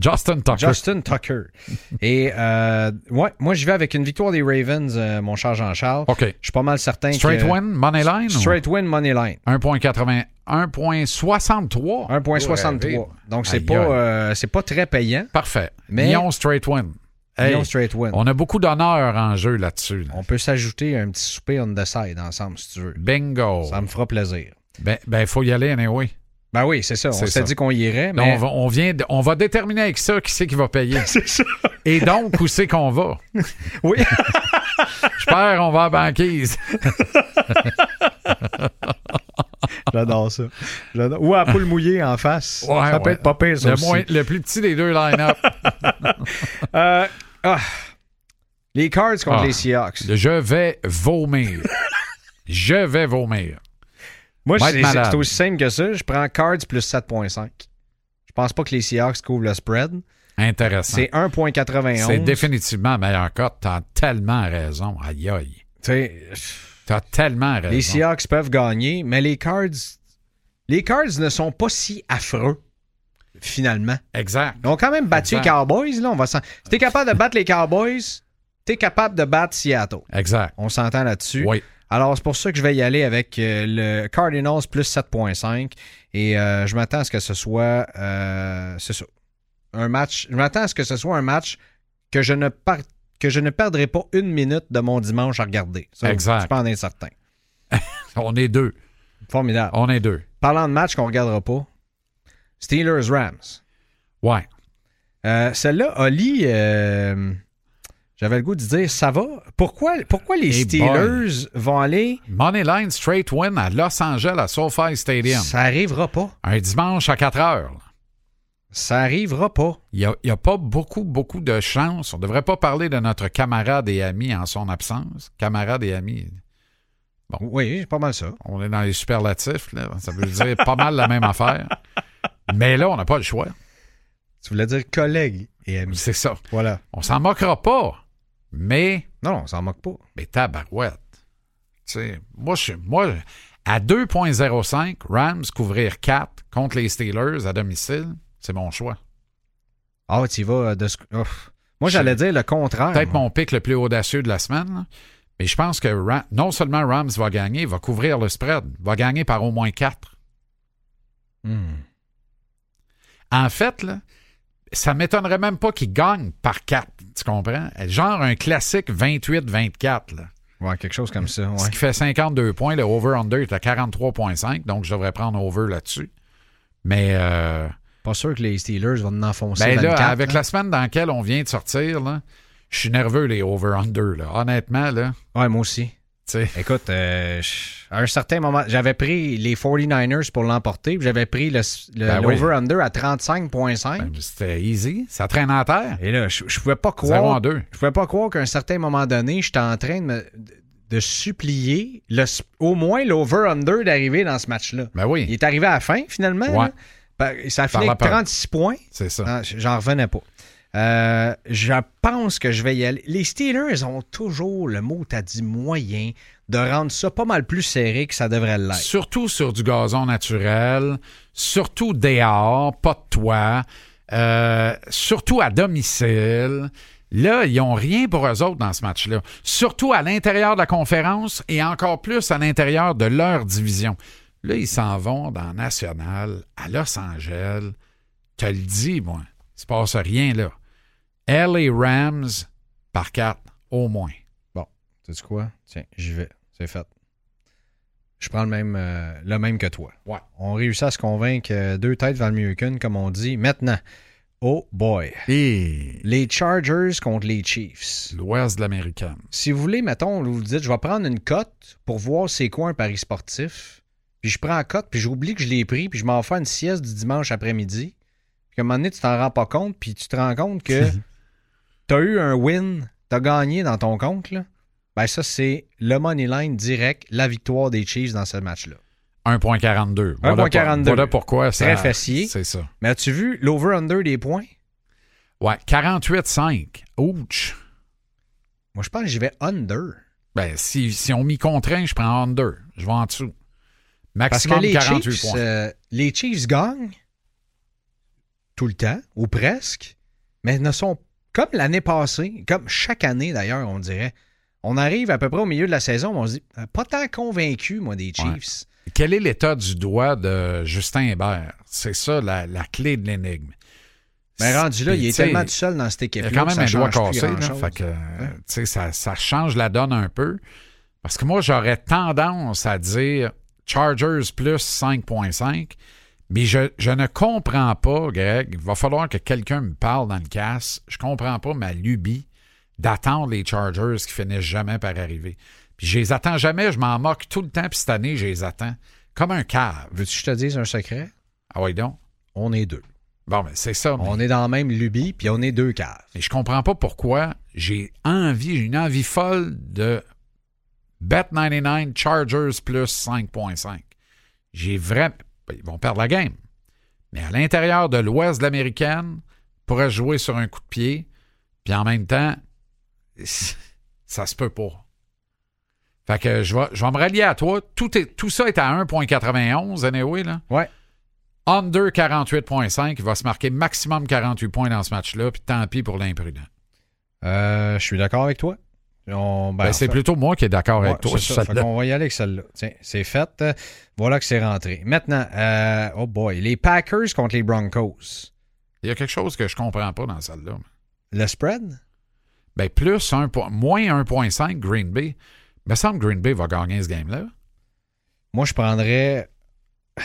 Justin Tucker. Justin Tucker. *laughs* Et euh, ouais, moi, je vais avec une victoire des Ravens, euh, mon cher Jean-Charles. OK. Je suis pas mal certain Straight que... win, money line? ou- Straight win, money line. 1.80 1.63. 1,63. Ouais, Donc, c'est pas, euh, c'est pas très payant. Parfait. Mais- Lyon straight win. Hey, Lyon straight win. On a beaucoup d'honneur en jeu là-dessus. là. On peut s'ajouter un petit souper on the side ensemble, si tu veux. Bingo. Ça me fera plaisir. Ben, ben, faut y aller anyway. Ben oui, c'est ça. On s'est dit qu'on irait, mais... on, va, on vient de- on va déterminer avec ça qui c'est qui va payer. *laughs* C'est ça. Et donc, où c'est qu'on va? *laughs* Oui. Je perds, on va à banquise. *laughs* J'adore ça. Ou à poule mouillée en face. Ouais, ça peut être pas pire, ça Le, aussi. moins- le plus petit des deux line-up. Euh, ah. Les Cards contre Ah. les Seahawks. Je vais vomir. Je vais vomir. Moi, c'est aussi simple que ça. Je prends Cards plus 7.5. Je pense pas que les Seahawks couvrent le spread. Intéressant. C'est 1.91. C'est définitivement la meilleure cote. T'as tellement raison. Aïe, aïe. T'as tellement raison. Les Seahawks peuvent gagner, mais les Cards, les Cards ne sont pas si affreux, finalement. Exact. Ils ont quand même battu Exact. les Cowboys. Là, on va si t'es capable de battre les Cowboys, t'es capable de battre Seattle. Exact. On s'entend là-dessus. Oui. Alors, c'est pour ça que je vais y aller avec euh, le Cardinals plus 7.5. Et euh, je m'attends à ce que ce soit. euh, c'est ça. Un match. Je m'attends à ce que ce soit un match que je ne par- que je ne perdrai pas une minute de mon dimanche à regarder. Ça, Exact. Je peux en être certain. *laughs* On est deux. Formidable. On est deux. Parlant de match qu'on regardera pas, Steelers-Rams. Ouais. Euh, Celle-là, Oli, j'avais le goût de dire, ça va? Pourquoi, pourquoi les Hey Steelers vont aller? Moneyline straight win à Los Angeles à SoFi Stadium. Ça arrivera pas. Un dimanche à 4 heures. Ça arrivera pas. Il n'y a, pas beaucoup, beaucoup de chance. On ne devrait pas parler de notre camarade et ami en son absence. Camarade et ami. Oui, c'est pas mal ça. On est dans les superlatifs. Là. Ça veut dire pas mal la même affaire. Mais là, on n'a pas le choix. Tu voulais dire collègue et ami. C'est ça. Voilà. On s'en moquera pas. Mais, Non, on s'en moque pas. mais tabarouette. Tu sais, moi, je, moi, à 2.05, Rams couvrir 4 contre les Steelers à domicile, c'est mon choix. Ah, tu vas de... sc- Ouf. Moi, j'allais dire le contraire. Peut-être mon pic le plus audacieux de la semaine. là. Mais je pense que non seulement Rams va gagner, il va couvrir le spread. Va gagner par au moins 4. Hmm. En fait, là, ça m'étonnerait même pas qu'il gagne par 4. Tu comprends? Genre un classique 28-24. là. Ouais, quelque chose comme ça. Ce qui fait 52 points. Le over-under est à 43,5. Donc, je devrais prendre over là-dessus. Mais euh, Pas sûr que les Steelers vont en enfoncer ben là, 24. avec là. la semaine dans laquelle on vient de sortir, là, je suis nerveux, les over-under. là. Honnêtement, là, Ouais, moi aussi. Écoute, euh, à un certain moment, j'avais pris les 49ers pour l'emporter, j'avais pris le, le- Ben oui. l'over-under à 35,5. Ben, C'était easy. Ça traîne en terre. Et là, je, je pouvais pas 0 en croire. 2. Je pouvais pas croire qu'à un certain moment donné, j'étais en train de, me- de supplier le, au moins l'over-under d'arriver dans ce match-là. Ben Il oui, est arrivé à la fin, finalement. Ouais. là. Ben, ça a fini avec peur. 36 points. c'est ça. Ah, J'en revenais pas. Euh, je pense que je vais y aller. Les Steelers ont toujours le mot, t'as dit moyen, de rendre ça pas mal plus serré que ça devrait l'être. Surtout sur du gazon naturel, surtout dehors, pas de toit, euh, surtout à domicile. Là, ils n'ont rien pour eux autres dans ce match-là. Surtout à l'intérieur de la conférence et encore plus à l'intérieur de leur division. Là, ils s'en vont dans National, à Los Angeles. Te le dis, moi. Il se passe rien là. LA Rams par quatre, au moins. Sais-tu quoi? Tiens, j'y vais. C'est fait. Je prends le même, euh, le même que toi. Ouais. On réussit à se convaincre que deux têtes valent mieux qu'une, comme on dit. Maintenant, oh boy. Et Les Chargers contre les Chiefs. l'Ouest de l'américaine. Si vous voulez, mettons, vous vous dites, je vais prendre une cote pour voir c'est quoi un pari sportif. Puis je prends la cote, puis j'oublie que je l'ai pris, puis je m'en fais une sieste du dimanche après-midi. Puis à un moment donné, tu t'en rends pas compte, puis tu te rends compte que *laughs* tu as eu un win, tu as gagné dans ton compte. Là. Ben ça, c'est le money line direct, la victoire des Chiefs dans ce match-là. 1.42. Voilà, 1.42. pour- voilà pourquoi ça. Très fessier. C'est ça. Mais as-tu vu l'over-under des points? Ouais, 48-5. Ouch. Moi, je pense que j'y vais under. Ben, si, si on m'y contraint, je prends under. Je vais en dessous. Parce que Maximum les 48 Chiefs, points. euh, les Chiefs gagnent tout le temps, ou presque, mais ne sont comme l'année passée, comme chaque année d'ailleurs, on dirait. On arrive à peu près au milieu de la saison, on se dit, euh, pas tant convaincu, moi, des Chiefs. Quel est l'état du doigt de Justin Hébert? C'est ça la, la clé de l'énigme. Mais rendu là, il est tellement tout seul dans cette Il équipe-là. y a quand même un doigt cassé. Là, grand-chose. fait que, tu sais, ça, ça change la donne un peu. Parce que moi, j'aurais tendance à dire Chargers plus 5.5. Mais je, je ne comprends pas, Greg. Il va falloir que quelqu'un me parle dans le casse. Je comprends pas ma lubie d'attendre les Chargers qui finissent jamais par arriver. Puis je les attends jamais, je m'en moque tout le temps, puis cette année, je les attends. Comme un cave. Veux-tu que je te dise un secret? Ah oui, donc? On est deux. Bon, ben c'est ça. mais- On est dans la même lubie, puis on est deux caves. Et je comprends pas pourquoi j'ai envie, j'ai une envie folle de Bet99 Chargers plus 5.5. J'ai vraiment. Ben, Ils vont perdre la game. Mais à l'intérieur de l'ouest de l'américaine, pourrait jouer sur un coup de pied. Puis en même temps, *laughs* ça se peut pas. Fait que je vais, je vais me rallier à toi. Tout, est, tout ça est à 1.91, anyway, là. Ouais. Under 48.5, il va se marquer maximum 48 points dans ce match-là, puis tant pis pour l'imprudent. Euh, je suis d'accord avec toi. On- ben, Ben, en c'est plutôt moi qui est d'accord Ouais, avec toi sur ça. Fait qu'on va y aller avec celle-là. Tiens, c'est fait. Euh, Voilà que c'est rentré. Maintenant, euh, oh boy, les Packers contre les Broncos. Il y a quelque chose que je comprends pas dans celle-là. Le spread? Ben, plus un po- moins 1.5 Green Bay. Il me semble que Green Bay va gagner ce game-là. Moi, je prendrais. *sighs*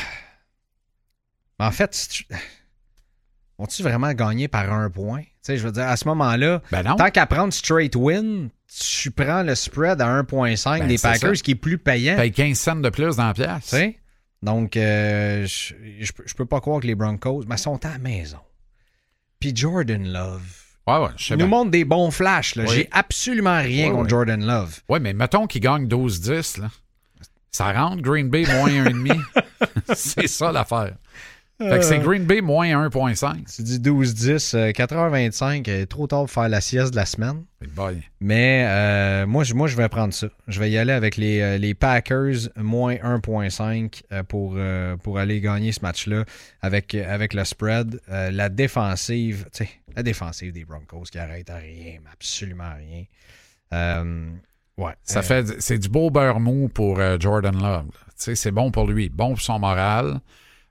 En fait, si tu- *sighs* vont-tu vraiment gagner par un point? Tu sais, je veux dire, à ce moment-là, Ben tant qu'à prendre straight win, tu prends le spread à 1.5 Ben, des Packers ça. qui est plus payant. Paye 15 cents de plus dans la pièce. Donc, euh, je, je, peux- je peux pas croire que les Broncos, mais ils sont à la maison. Puis Jordan Love. Ouais, ouais, je sais Il nous bien. montre des bons flashs. Oui. J'ai absolument rien Oui, contre oui. Jordan Love. Ouais, mais mettons qu'il gagne 12-10, là. Ça rentre Green Bay moins 1,5. *laughs* c'est ça l'affaire. Fait que c'est Green Bay moins 1.5. Tu dis 12-10, euh, 4h25, euh, trop tard pour faire la sieste de la semaine. Mais euh, moi, je, moi, je vais prendre ça. Je vais y aller avec les, euh, les Packers moins 1.5 euh, pour, euh, pour aller gagner ce match-là avec, avec le spread. Euh, la défensive, tu sais, La défensive des Broncos qui arrête à rien, mais absolument rien. Euh, ouais. Ça Euh, fait, c'est du beau beurre mou pour euh, Jordan Love. Tu sais, c'est bon pour lui, bon pour son moral,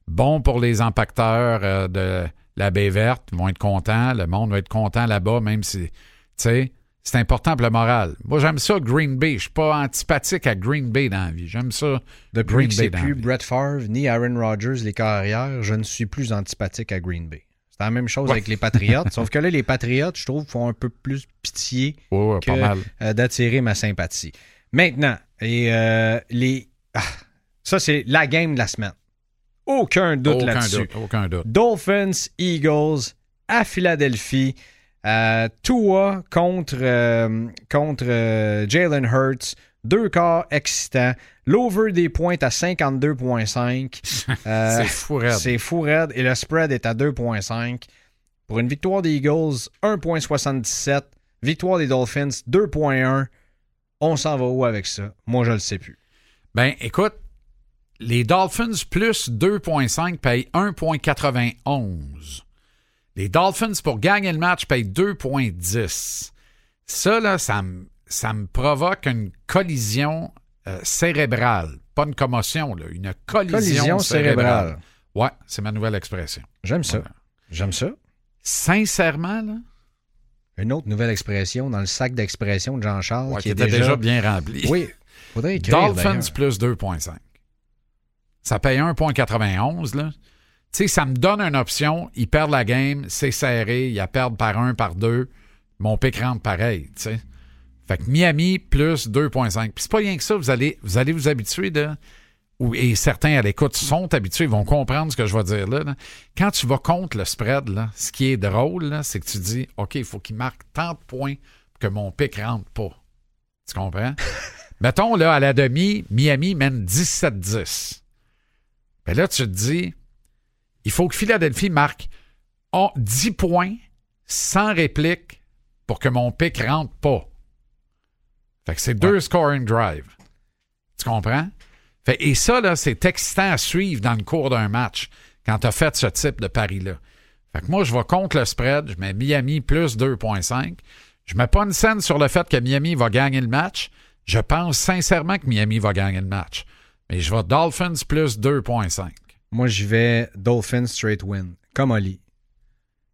bon pour les impacteurs euh, de la baie verte. Ils vont être contents. Le monde va être content là-bas, même si, tu sais, c'est important pour le moral. Moi, j'aime ça, Green Bay. Je suis pas antipathique à Green Bay dans la vie. J'aime ça. Depuis Green que Bay c'est dans la plus. Brett Favre ni Aaron Rodgers, les carrières, je ne suis plus antipathique à Green Bay. C'est la même chose Ouais. avec les Patriots. *laughs* sauf que là, les Patriots, je trouve, font un peu plus pitié Ouais, ouais, que pas mal. euh, d'attirer ma sympathie. Maintenant, et, euh, les... ah, ça, c'est la game de la semaine. Aucun doute Aucun là-dessus. doute. Aucun doute. Dolphins, Eagles à Philadelphie. Euh, Tua contre, euh, contre euh, Jalen Hurts. Deux quarts excitants. L'over des points est à 52,5. *laughs* Euh, c'est fou, raide. c'est fou raide. Et le spread est à 2,5. Pour une victoire des Eagles, 1,77. Victoire des Dolphins, 2,1. On s'en va où avec ça? Moi, je le sais plus. Ben, écoute, les Dolphins plus 2,5 payent 1,91. Les Dolphins, pour gagner le match, payent 2,10. Ça, là, ça me, ça me provoque une collision euh, cérébrale. Pas une commotion, là, une collision, Collision cérébrale. cérébrale. Ouais, c'est ma nouvelle expression. J'aime ça. J'aime ça. Sincèrement, là, Une autre nouvelle expression dans le sac d'expression de Jean-Charles ouais, qui qui est était déjà... déjà bien rempli. Oui, faudrait écrire Dolphins plus 2,5. Ça paye 1,91. Là. Tu sais, ça me donne une option. Ils perdent la game, c'est serré, ils la perdent par un, par deux. Mon pic rentre pareil. tu sais. Fait que Miami plus 2,5. Puis c'est pas rien que ça, vous allez vous, allez vous habituer de. Et certains à l'écoute sont habitués, ils vont comprendre ce que je vais dire là. là. Quand tu vas contre le spread, là, ce qui est drôle, là, c'est que tu dis OK, il faut qu'il marque tant de points pour que mon pic rentre pas. Tu comprends? *laughs* Mettons, là, à la demi, Miami mène 17-10. Ben là, tu te dis, il faut que Philadelphie marque oh, 10 points sans réplique pour que mon pic rentre pas. Fait que c'est deux scoring drive. Tu comprends? Fait, et ça, là, c'est excitant à suivre dans le cours d'un match quand tu as fait ce type de pari-là. Fait que moi, je vais contre le spread. Je mets Miami plus 2,5. Je mets pas une scène sur le fait que Miami va gagner le match. Je pense sincèrement que Miami va gagner le match. Mais je vais Dolphins plus 2,5. Moi, j'y vais Dolphins straight win, comme Oli.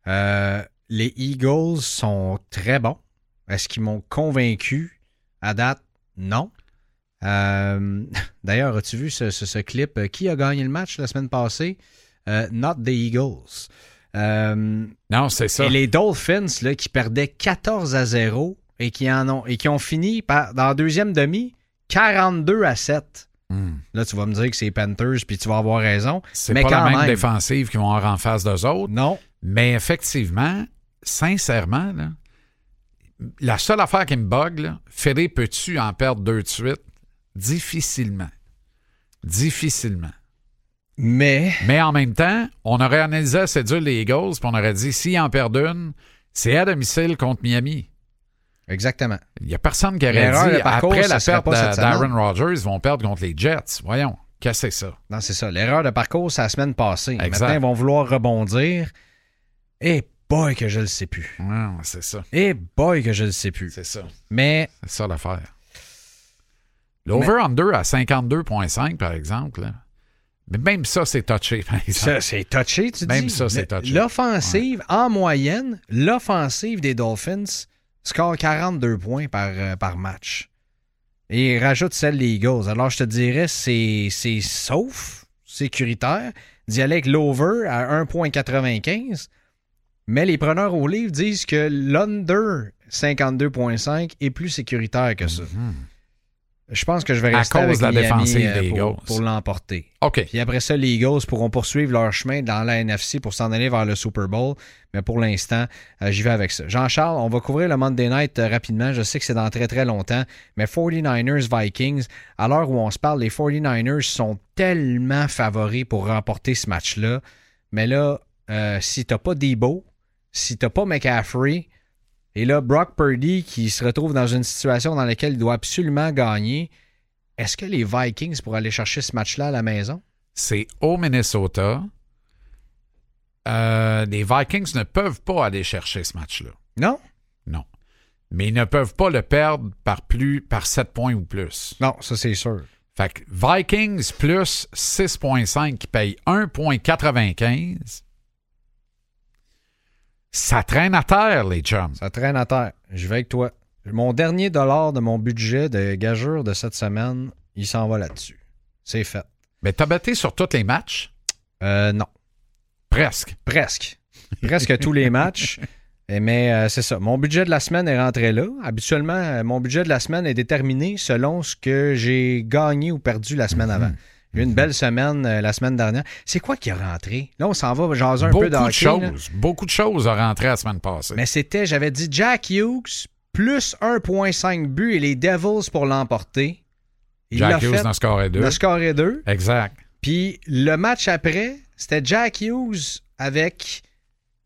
Euh, les Eagles sont très bons. Est-ce qu'ils m'ont convaincu? À date? Non. Euh, *laughs* D'ailleurs, as-tu vu ce, ce- ce clip? Qui a gagné le match la semaine passée? Euh, not the Eagles. Euh, Non, c'est ça. et les Dolphins, là, qui perdaient 14 à 0 et qui, en ont, et qui ont fini par, dans la deuxième demi 42 à 7. Hmm. Là, tu vas me dire que c'est Panthers, puis tu vas avoir raison. C'est Mais pas la quand même même. défensive qui vont avoir en face d'eux autres. Non. Mais effectivement, sincèrement, là, la seule affaire qui me bug, là, Ferré, peux-tu en perdre deux de suite? Difficilement. Difficilement. Mais Mais en même temps, on aurait analysé assez dur les Eagles, puis on aurait dit, s'ils en perdent une, c'est à domicile contre Miami. Exactement. Il n'y a personne qui aurait dit, parcours, après la perte d'Aaron Rodgers, ils vont perdre contre les Jets. Voyons, qu'est-ce que c'est ça? Non, c'est ça. L'erreur de parcours, c'est la semaine passée. Exact. Maintenant, ils vont vouloir rebondir. Et boy, que je le sais plus. C'est ça. Et boy, que je le sais plus. C'est ça. Mais C'est ça l'affaire. L'over-under à 52,5, par exemple. là. Mais même ça, c'est touché, par exemple. ça, c'est touché, tu Même dis? ça, c'est touché. L'offensive, en moyenne, l'offensive des Dolphins score 42 points par, euh, par match. Et rajoute celle des Eagles. Alors, je te dirais, c'est c'est sauf, sécuritaire, d'y aller avec l'over à 1,95. Mais les preneurs au livre disent que l'under 52,5 est plus sécuritaire que ça. Je pense que je vais Mhm. À rester cause avec de la Miami, défensive euh, des pour, Eagles. pour l'emporter. OK. Puis après ça, les Eagles pourront poursuivre leur chemin dans la NFC pour s'en aller vers le Super Bowl. Mais pour l'instant, euh, j'y vais avec ça. Jean-Charles, on va couvrir le Monday Night euh, rapidement. Je sais que c'est dans très très longtemps. Mais 49ers Vikings, à l'heure où on se parle, les 49ers sont tellement favoris pour remporter ce match-là. Mais là, euh, si t'as pas Debo, si t'as pas McCaffrey, et là, Brock Purdy qui se retrouve dans une situation dans laquelle il doit absolument gagner, est-ce que les Vikings pourraient aller chercher ce match-là à la maison? C'est au Minnesota. euh, les Vikings ne peuvent pas aller chercher ce match-là. Non? Non. Mais ils ne peuvent pas le perdre par plus par 7 points ou plus. Non, ça c'est sûr. Fait que Vikings plus 6.5 qui paye 1.95. Ça traîne à terre, les chums. Ça traîne à terre. Je vais avec toi. Mon dernier dollar de mon budget de gageure de cette semaine, il s'en va là-dessus. C'est fait. Mais t'as batté sur tous les matchs? Euh, non. Presque. Presque. Presque tous les matchs. *laughs* Mais euh, c'est ça. Mon budget de la semaine est rentré là. Habituellement, euh, mon budget de la semaine est déterminé selon ce que j'ai gagné ou perdu la semaine avant. J'ai eu une belle semaine euh, la semaine dernière. C'est quoi qui est rentré? Là, on s'en va jaser un beaucoup peu de d'hockey. là. choses. Beaucoup de choses ont rentré la semaine passée. Mais c'était, j'avais dit Jack Hughes plus 1.5 buts et les Devils pour l'emporter. Il Jack Hughes fait. dans le score est deux. Le score est 2. Exact. Puis le match après, c'était Jack Hughes avec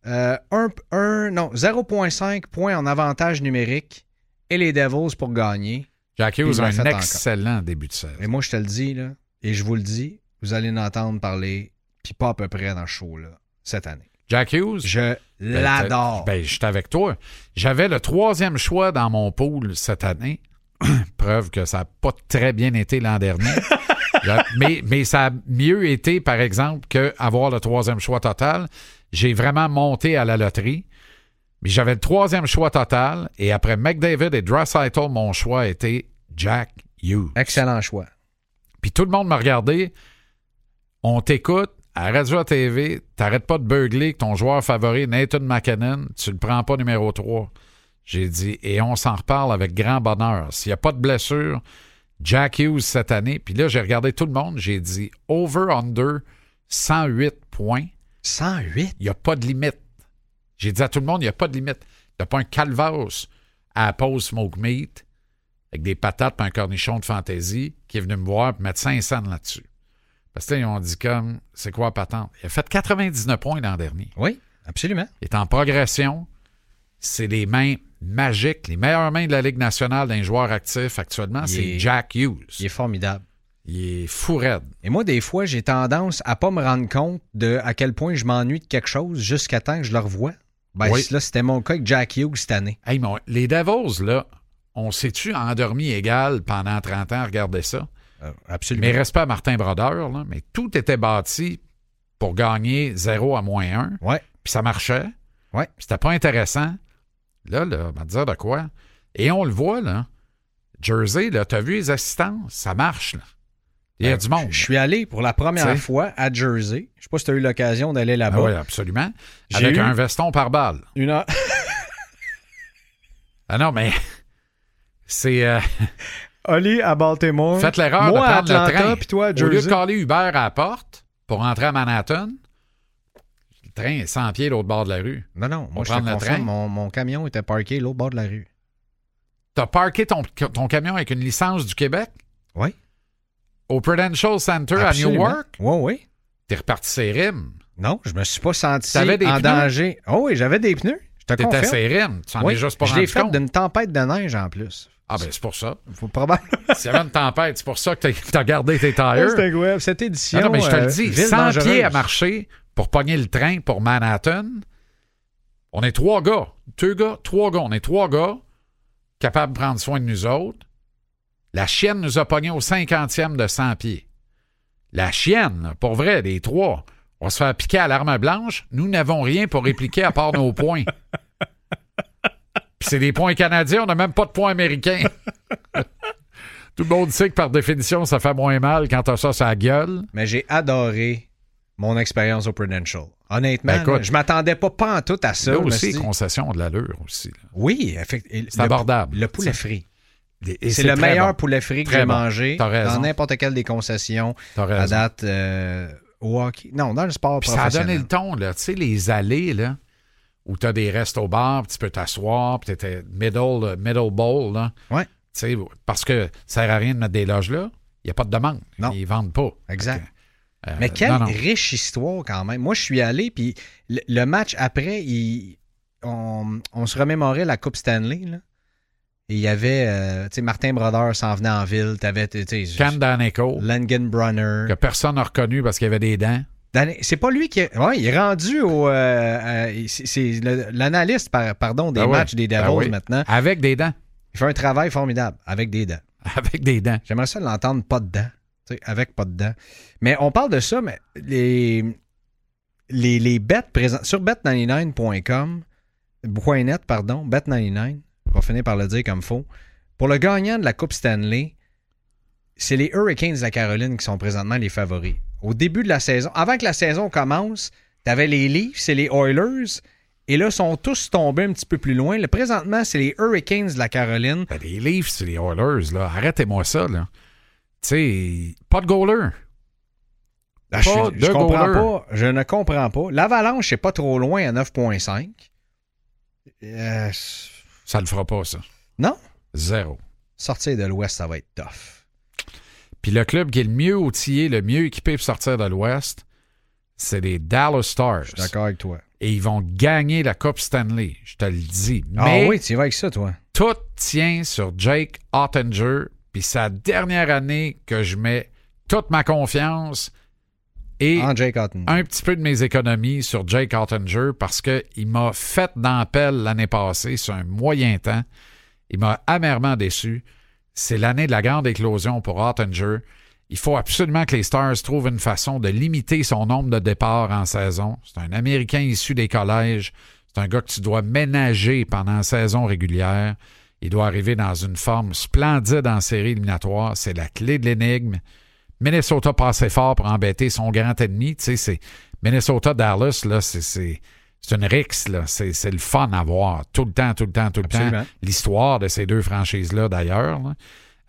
euh, un, un- non, 0.5 points en avantage numérique et les Devils pour gagner. Jack Hughes a un encore. excellent début de saison. Et moi, je te le dis, là, et je vous le dis, vous allez en entendre parler, puis pas à peu près dans ce show-là, cette année. Jack Hughes, Je ben, l'adore. Ben, j'étais avec toi. J'avais le troisième choix dans mon pool cette année. *clears throat* Preuve que ça n'a pas très bien été l'an dernier. *laughs* Mais, mais ça a mieux été, par exemple, qu'avoir le troisième choix total. J'ai vraiment monté à la loterie. Mais j'avais le troisième choix total. Et après McDavid et Draisaitl, mon choix était Jack Hughes. Excellent choix. Puis tout le monde m'a regardé. On t'écoute à Radio TV. T'arrêtes pas de beugler que ton joueur favori, Nathan McKinnon, tu le prends pas numéro 3. J'ai dit, et on s'en reparle avec grand bonheur. S'il n'y a pas de blessure, Jack Hughes cette année. Puis là, j'ai regardé tout le monde. J'ai dit, over-under 108 points. 108? Il n'y a pas de limite. J'ai dit à tout le monde, il n'y a pas de limite. Il n'y a pas un calvasse à la pause smoke meat avec des patates et un cornichon de fantaisie qui est venu me voir et mettre 500 là-dessus. Parce que là, ils ont dit comme, c'est quoi la patente? Il a fait 99 points l'an dernier. Oui, absolument. Il est en progression. C'est les mains magiques, les meilleures mains de la Ligue nationale d'un joueur actif actuellement, c'est est- Jack Hughes. Il est formidable. Il est fou raide. Et moi, des fois, j'ai tendance à pas me rendre compte de à quel point je m'ennuie de quelque chose jusqu'à temps que je le revoie. Ben, Oui. là, c'était mon cas avec Jack Hughes cette année. Hey, mon- les Devils, là, on s'est-tu endormi égal pendant 30 ans à regarder ça? absolument. Mais respect à Martin Brodeur, là, mais tout était bâti pour gagner 0 à moins 1. Ouais. Puis ça marchait. Ouais. Puis C'était pas intéressant. Là, là, on va te dire de quoi? Et on le voit, là. Jersey, là, t'as vu les assistances? Ça marche, là. Il y a Ben, du monde. Je suis allé pour la première T'sais. fois à Jersey. Je sais pas si tu as eu l'occasion d'aller Ah là-bas. oui, absolument. J'ai Avec eu- un veston par balle. Une heure- Ah non, mais c'est... euh, Oli à Baltimore. Faites l'erreur de à prendre le train. puis toi à Au lieu de Jersey. caler Uber à la porte pour rentrer à Manhattan, le train est 100 pieds l'autre bord de la rue. Non, non, On moi, je te le train. mon, mon camion était parké l'autre bord de la rue. T'as parké ton, ton camion avec une licence du Québec? Oui. au Prudential Center à Absolument. Newark? Oui, oui. T'es reparti ses rimes. Non, je me suis pas senti des en pneus? danger. Oh oui, j'avais des pneus. Je te T'étais confirme. ses rimes. Tu en Oui, es juste pas je l'ai rendu fait compte. d'une tempête de neige en plus. Ah ben c'est pour ça. Faut. *laughs* S'il y avait une tempête, c'est pour ça que t'as- gardé tes tires. C'était incroyable. Cette édition. Ah non, mais je te euh, le dis, ville 100 dangereuse. pieds à marcher pour pogner le train pour Manhattan. On est trois gars. Deux gars, trois gars. On est trois gars capables de prendre soin de nous autres. La chienne nous a pogné au cinquantième de 100 pieds. La chienne, pour vrai, les trois, on va se faire piquer à l'arme blanche. Nous n'avons rien pour répliquer à part nos *laughs* points. Puis c'est des points canadiens, on n'a même pas de points américains. *laughs* Tout le monde sait que par définition, ça fait moins mal quand t'as ça sur la gueule. Mais j'ai adoré mon expérience au Prudential. Honnêtement, Ben, écoute, je m'attendais pas pas en tout à ça. Là aussi, concession de l'allure aussi. là. Oui, effectivement. C'est abordable. Le poulet frit. C'est le meilleur bon. poulet frit que j'ai bon. mangé dans n'importe quelle des concessions à date euh, au hockey. Non, dans le sport Puis ça a donné le ton, là. Tu sais, les allées, là, où t'as des restos bars, puis tu peux t'asseoir, puis t'étais middle, euh, middle bowl, là. Ouais. Tu parce que ça sert à rien de mettre des loges là. Il n'y a pas de demande. Non. Ils vendent pas. Exact. Euh, Mais quelle non, non. riche histoire quand même. Moi, je suis allé, puis le, le match après, il- on, on se remémorait la Coupe Stanley. Là. Et il y avait, euh, tu sais, Martin Brodeur s'en venait en ville. T'avais, tu sais, Cam Danico, Langen Brunner. que personne n'a reconnu parce qu'il y avait des dents. C'est pas lui qui est. Ouais, il est rendu au. euh, euh, c'est l'analyste, par- pardon, des Ben oui. matchs des Ben Devils oui. maintenant. Avec des dents. Il fait un travail formidable avec des dents. *laughs* Avec des dents. J'aimerais ça l'entendre pas de dents. Avec pas de dents. Mais on parle de ça, mais les. Les, les bets présents sur bet99.com, .net, pardon, bet99, on va finir par le dire comme faut. Pour le gagnant de la Coupe Stanley, c'est les Hurricanes de la Caroline qui sont présentement les favoris. Au début de la saison, avant que la saison commence, t'avais les Leafs et les Oilers, et là, sont tous tombés un petit peu plus loin. Le présentement, c'est les Hurricanes de la Caroline. Ben, les Leafs, c'est les Oilers, là. Arrêtez-moi ça, là. Tu sais, pas de goaler. Je, Pas je de comprends goaler. pas. Je ne comprends pas. L'Avalanche, c'est pas trop loin à 9.5. Euh, Ça le fera pas, ça. non. Zéro. Sortir de l'Ouest, ça va être tough. Puis le club qui est le mieux outillé, le mieux équipé pour sortir de l'Ouest, c'est les Dallas Stars. Je suis d'accord avec toi. Et ils vont gagner la Coupe Stanley, je te le dis. Ah Mais oui, tu vas avec ça, toi. tout tient sur Jake Ottinger, puis la dernière année que je mets toute ma confiance et En Jake Otten. un petit peu de mes économies sur Jake Ottinger parce qu'il m'a fait d'ampel l'année passée sur un moyen temps. Il m'a amèrement déçu. C'est l'année de la grande éclosion pour Ottinger. Il faut absolument que les Stars trouvent une façon de limiter son nombre de départs en saison. C'est un Américain issu des collèges. C'est un gars que tu dois ménager pendant la saison régulière. Il doit arriver dans une forme splendide en série éliminatoire. C'est la clé de l'énigme. Minnesota passait fort pour embêter son grand ennemi. Tu sais, c'est Minnesota-Dallas, là, c'est, c'est, une rixe, là. C'est, c'est le fun à voir. Tout le temps, tout le temps, tout le Absolument. temps. L'histoire de ces deux franchises-là, d'ailleurs. là.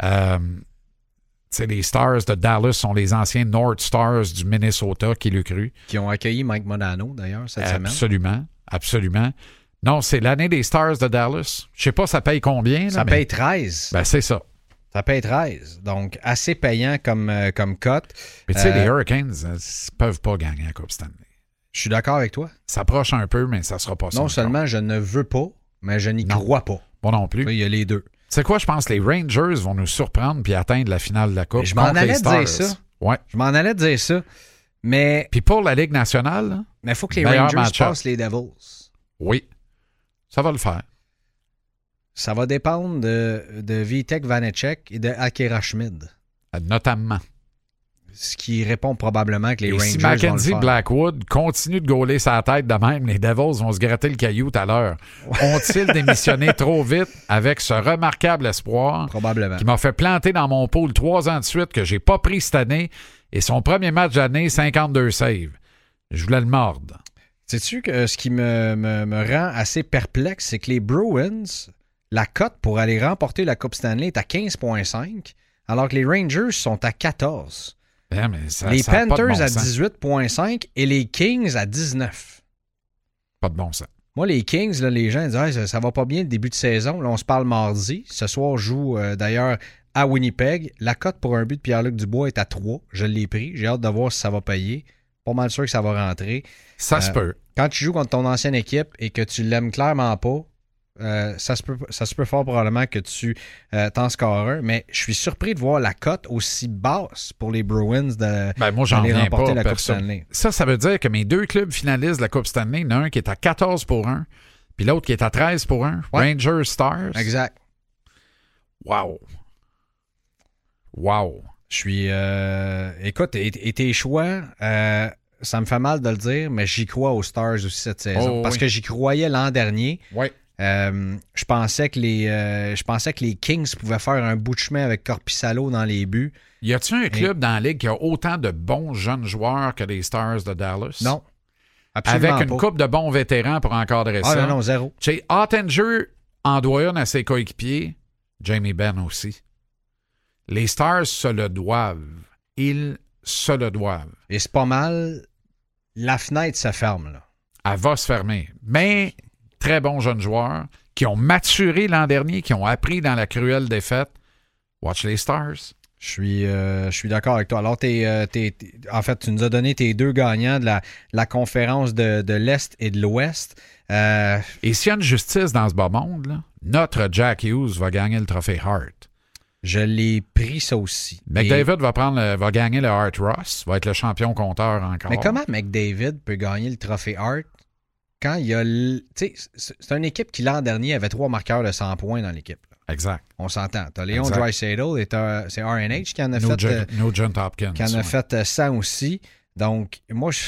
Euh, les Stars de Dallas sont les anciens North Stars du Minnesota, qui le cru. Qui ont accueilli Mike Modano, d'ailleurs, cette semaine. Absolument, absolument. Non, c'est l'année des Stars de Dallas. Je sais pas, ça paye combien. là, Ça mais- paye 13. Ben, c'est ça. Ça paye 13. Donc, assez payant comme, euh, comme cote. Mais tu sais, Euh, les Hurricanes ne peuvent pas gagner la Coupe Stanley. Je suis d'accord avec toi. Ça approche un peu, mais ça sera pas ça. Non encore. seulement je ne veux pas, mais je n'y crois pas. Moi non plus. Il y a les deux. C'est quoi, je pense que les Rangers vont nous surprendre puis atteindre la finale de la Coupe. Mais je m'en allais dire ça. Ouais. Je m'en allais dire ça. Mais Puis pour la Ligue nationale, là, il faut que les Rangers passent les Devils. oui, ça va le faire. Ça va dépendre de, de Vitek Vanecek et de Akira Schmid. Notamment. Ce qui répond probablement que les Et Rangers si vont le Mackenzie faire. Blackwood continue de gauler sa tête de même, les Devils vont se gratter le caillou tout à l'heure. Ont-ils démissionné *laughs* trop vite avec ce remarquable espoir Probablement. qui m'a fait planter dans mon pool trois ans de suite que j'ai pas pris cette année et son premier match d'année, 52 saves. Je voulais le mordre. Sais-tu que ce qui me, me- me rend assez perplexe, c'est que les Bruins, la cote pour aller remporter la Coupe Stanley est à 15,5, alors que les Rangers sont à 14. Ben, mais ça- les ça Panthers bon à sens. 18,5 et les Kings à 19. Pas de bon sens. Moi, les Kings, là, les gens disent ça, ça va pas bien le début de saison. Là, on se parle mardi. Ce soir, joue euh, d'ailleurs à Winnipeg. La cote pour un but de Pierre-Luc Dubois est à 3. Je l'ai pris. J'ai hâte de voir si ça va payer. Pas mal sûr que ça va rentrer. Ça se Euh, peut. Quand tu joues contre ton ancienne équipe et que tu l'aimes clairement pas, euh, ça, se peut, ça se peut fort probablement que tu euh, t'en scores un. Mais je suis surpris de voir la cote aussi basse pour les Bruins de, Ben, moi, j'en remporter pas. la Coupe. Stanley. Ça, ça veut dire que mes deux clubs finalistes de la Coupe Stanley, il y en a un qui est à 14 pour 1, puis l'autre qui est à 13 pour 1. Ouais. Rangers Stars. Exact. Wow. Wow. Je suis. euh, écoute, et, et tes choix, euh, ça me fait mal de le dire, mais j'y crois aux Stars aussi cette saison. Oh, parce oui. que j'y croyais l'an dernier. Ouais. Euh, je pensais que les euh, je pensais que les Kings pouvaient faire un bout de chemin avec Corpissalo dans les buts. Y a-tu un club dans la Ligue qui a autant de bons jeunes joueurs que les Stars de Dallas? Non. Absolument Avec une pas. coupe de bons vétérans pour encadrer Ah ça. non, non, zéro. Chez Ottinger en doit une à ses coéquipiers, Jamie Benn aussi. Les Stars se le doivent. Ils se le doivent. Et c'est pas mal. La fenêtre se ferme, là. Elle va se fermer. Mais très bons jeunes joueurs qui ont maturé l'an dernier, qui ont appris dans la cruelle défaite. Watch les Stars. Je suis, euh, je suis d'accord avec toi. Alors, t'es, euh, t'es- en fait, tu nous as donné tes deux gagnants de la, la conférence de, de l'Est et de l'Ouest. Euh, Et s'il y a une justice dans ce bas monde, là, notre Jack Hughes va gagner le trophée Hart. Je l'ai pris ça aussi. Et- McDavid va, prendre le- va gagner le Hart Ross, va être le champion compteur encore. Mais comment McDavid peut gagner le trophée Hart? Quand il y a. le- Tu sais, c'est une équipe qui l'an dernier avait trois marqueurs de 100 points dans l'équipe. Exact. On s'entend. T'as Léon Exact. Draisaitl et c'est RNH qui en a fait. Euh, Nugent Hopkins. qui en a ouais. fait euh, 100 aussi. Donc, moi, je...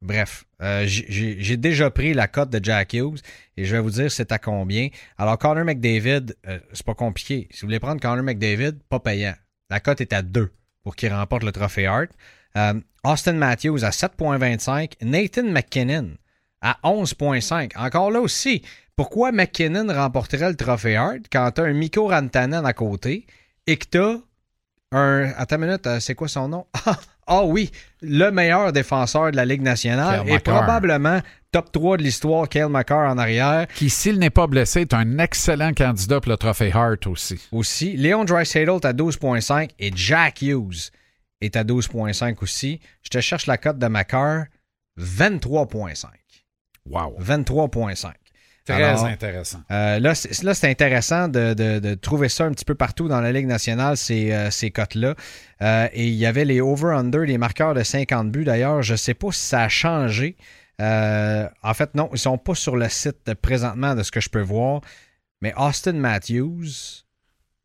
bref, euh, j'ai- déjà pris la cote de Jack Hughes et je vais vous dire c'est à combien. Alors, Connor McDavid, euh, c'est pas compliqué. Si vous voulez prendre Connor McDavid, pas payant. La cote est à 2 pour qu'il remporte le trophée Hart. Euh, Austin Matthews à 7,25. Nathan McKinnon à 11,5. Encore là aussi, pourquoi McKinnon remporterait le trophée Hart quand tu as un Mikko Rantanen à côté et que tu as un. Attends une minute, euh, c'est quoi son nom? *laughs* Ah oui, le meilleur défenseur de la Ligue nationale et probablement top 3 de l'histoire, Kyle McCarr en arrière. Qui, s'il n'est pas blessé, est un excellent candidat pour le trophée Hart aussi. aussi. Léon Dreisaitl est à 12,5 et Jack Hughes est à 12,5 aussi. Je te cherche la cote de McCarr, 23,5. Wow. 23,5. Très Alors, intéressant. Euh, là, c'est intéressant de, de- de trouver ça un petit peu partout dans la Ligue nationale, ces, euh, ces cotes-là. Euh, et il y avait les over-under, les marqueurs de 50 buts. D'ailleurs, je ne sais pas si ça a changé. En fait, non, ils ne sont pas sur le site présentement de ce que je peux voir. Mais Austin Matthews,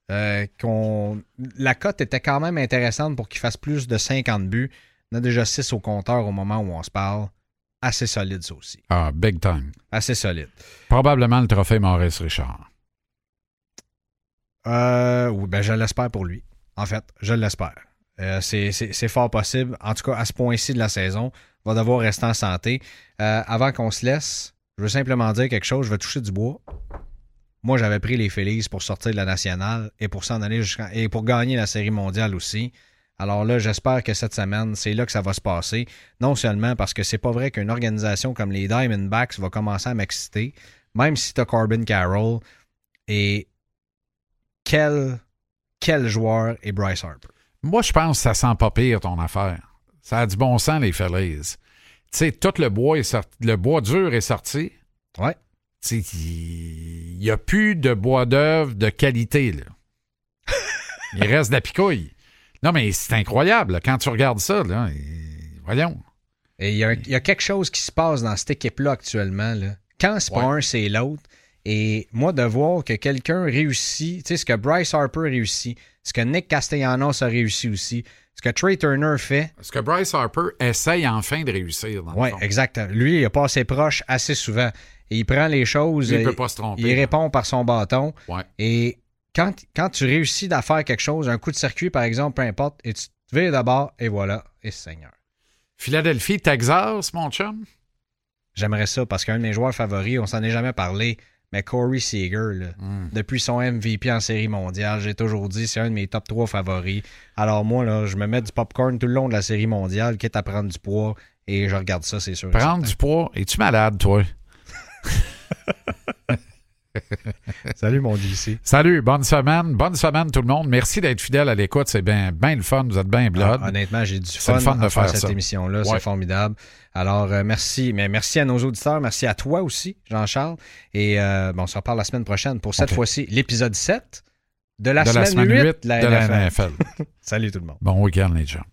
la cote était quand même intéressante pour qu'il fasse plus de 50 buts. On a déjà 6 au compteur au moment où on se parle. Assez solide, ça aussi. Ah, big time. Assez solide. Probablement le trophée Maurice Richard. Euh, oui, ben je l'espère pour lui. En fait, je l'espère. Euh, c'est- fort possible. En tout cas, à ce point-ci de la saison, il va devoir rester en santé. Euh, avant qu'on se laisse, je veux simplement dire quelque chose. Je vais toucher du bois. Moi, j'avais pris les Phillies pour sortir de la nationale et pour s'en aller jusqu'à et pour gagner la série mondiale aussi. Alors là, j'espère que cette semaine, c'est là que ça va se passer. Non seulement parce que c'est pas vrai qu'une organisation comme les Diamondbacks va commencer à m'exciter, même si t'as Corbin Carroll et quel, quel joueur est Bryce Harper. Moi, je pense que ça sent pas pire ton affaire. Ça a du bon sens, les Phillies. Tu sais, tout le bois est sorti, le bois dur est sorti. Ouais. Il n'y a plus de bois d'œuvre de qualité, là. *laughs* Il reste de la picouille. Non, mais c'est incroyable, là, quand tu regardes ça, là. et- Voyons. Et il y, a y quelque chose qui se passe dans cette équipe-là actuellement. Là. Quand c'est pas un, c'est l'autre. Et moi, de voir que quelqu'un réussit, tu sais, ce que Bryce Harper réussit, ce que Nick Castellanos a réussi aussi, ce que Trey Turner fait, Est-ce que Bryce Harper essaye enfin de réussir? Oui, fond? exact. Lui, il a passé proche assez souvent. Et il prend les choses, Lui, il euh, peut pas se tromper. il répond par son bâton. Ouais. Et quand, quand tu réussis à faire quelque chose, un coup de circuit, par exemple, peu importe, et tu te vires d'abord, et voilà, et Seigneur. Philadelphie, Texas, mon chum? J'aimerais ça parce qu'un de mes joueurs favoris, on s'en est jamais parlé, mais Corey Seager, là, Hmm. depuis son MVP en série mondiale, j'ai toujours dit c'est un de mes top 3 favoris. Alors moi, là, je me mets du popcorn tout le long de la série mondiale, quitte à prendre du poids, et je regarde ça, c'est sûr. Prendre du poids? Es-tu malade, toi? *laughs* *laughs* Salut mon DC. Salut, bonne semaine. Bonne semaine, tout le monde. Merci d'être fidèle à l'écoute. C'est bien ben le fun. Vous êtes bien blood. Ah, honnêtement, j'ai du fun, le fun de faire, faire cette émission-là. Ouais. C'est formidable. Alors, euh, merci. Mais merci à nos auditeurs. Merci à toi aussi, Jean-Charles. Et euh, bon, on se reparle la semaine prochaine pour cette fois-ci l'épisode 7 de la, de semaine, la semaine 8, 8 de la de la NFL. NFL. *laughs* Salut tout le monde. bon week-end, les gens.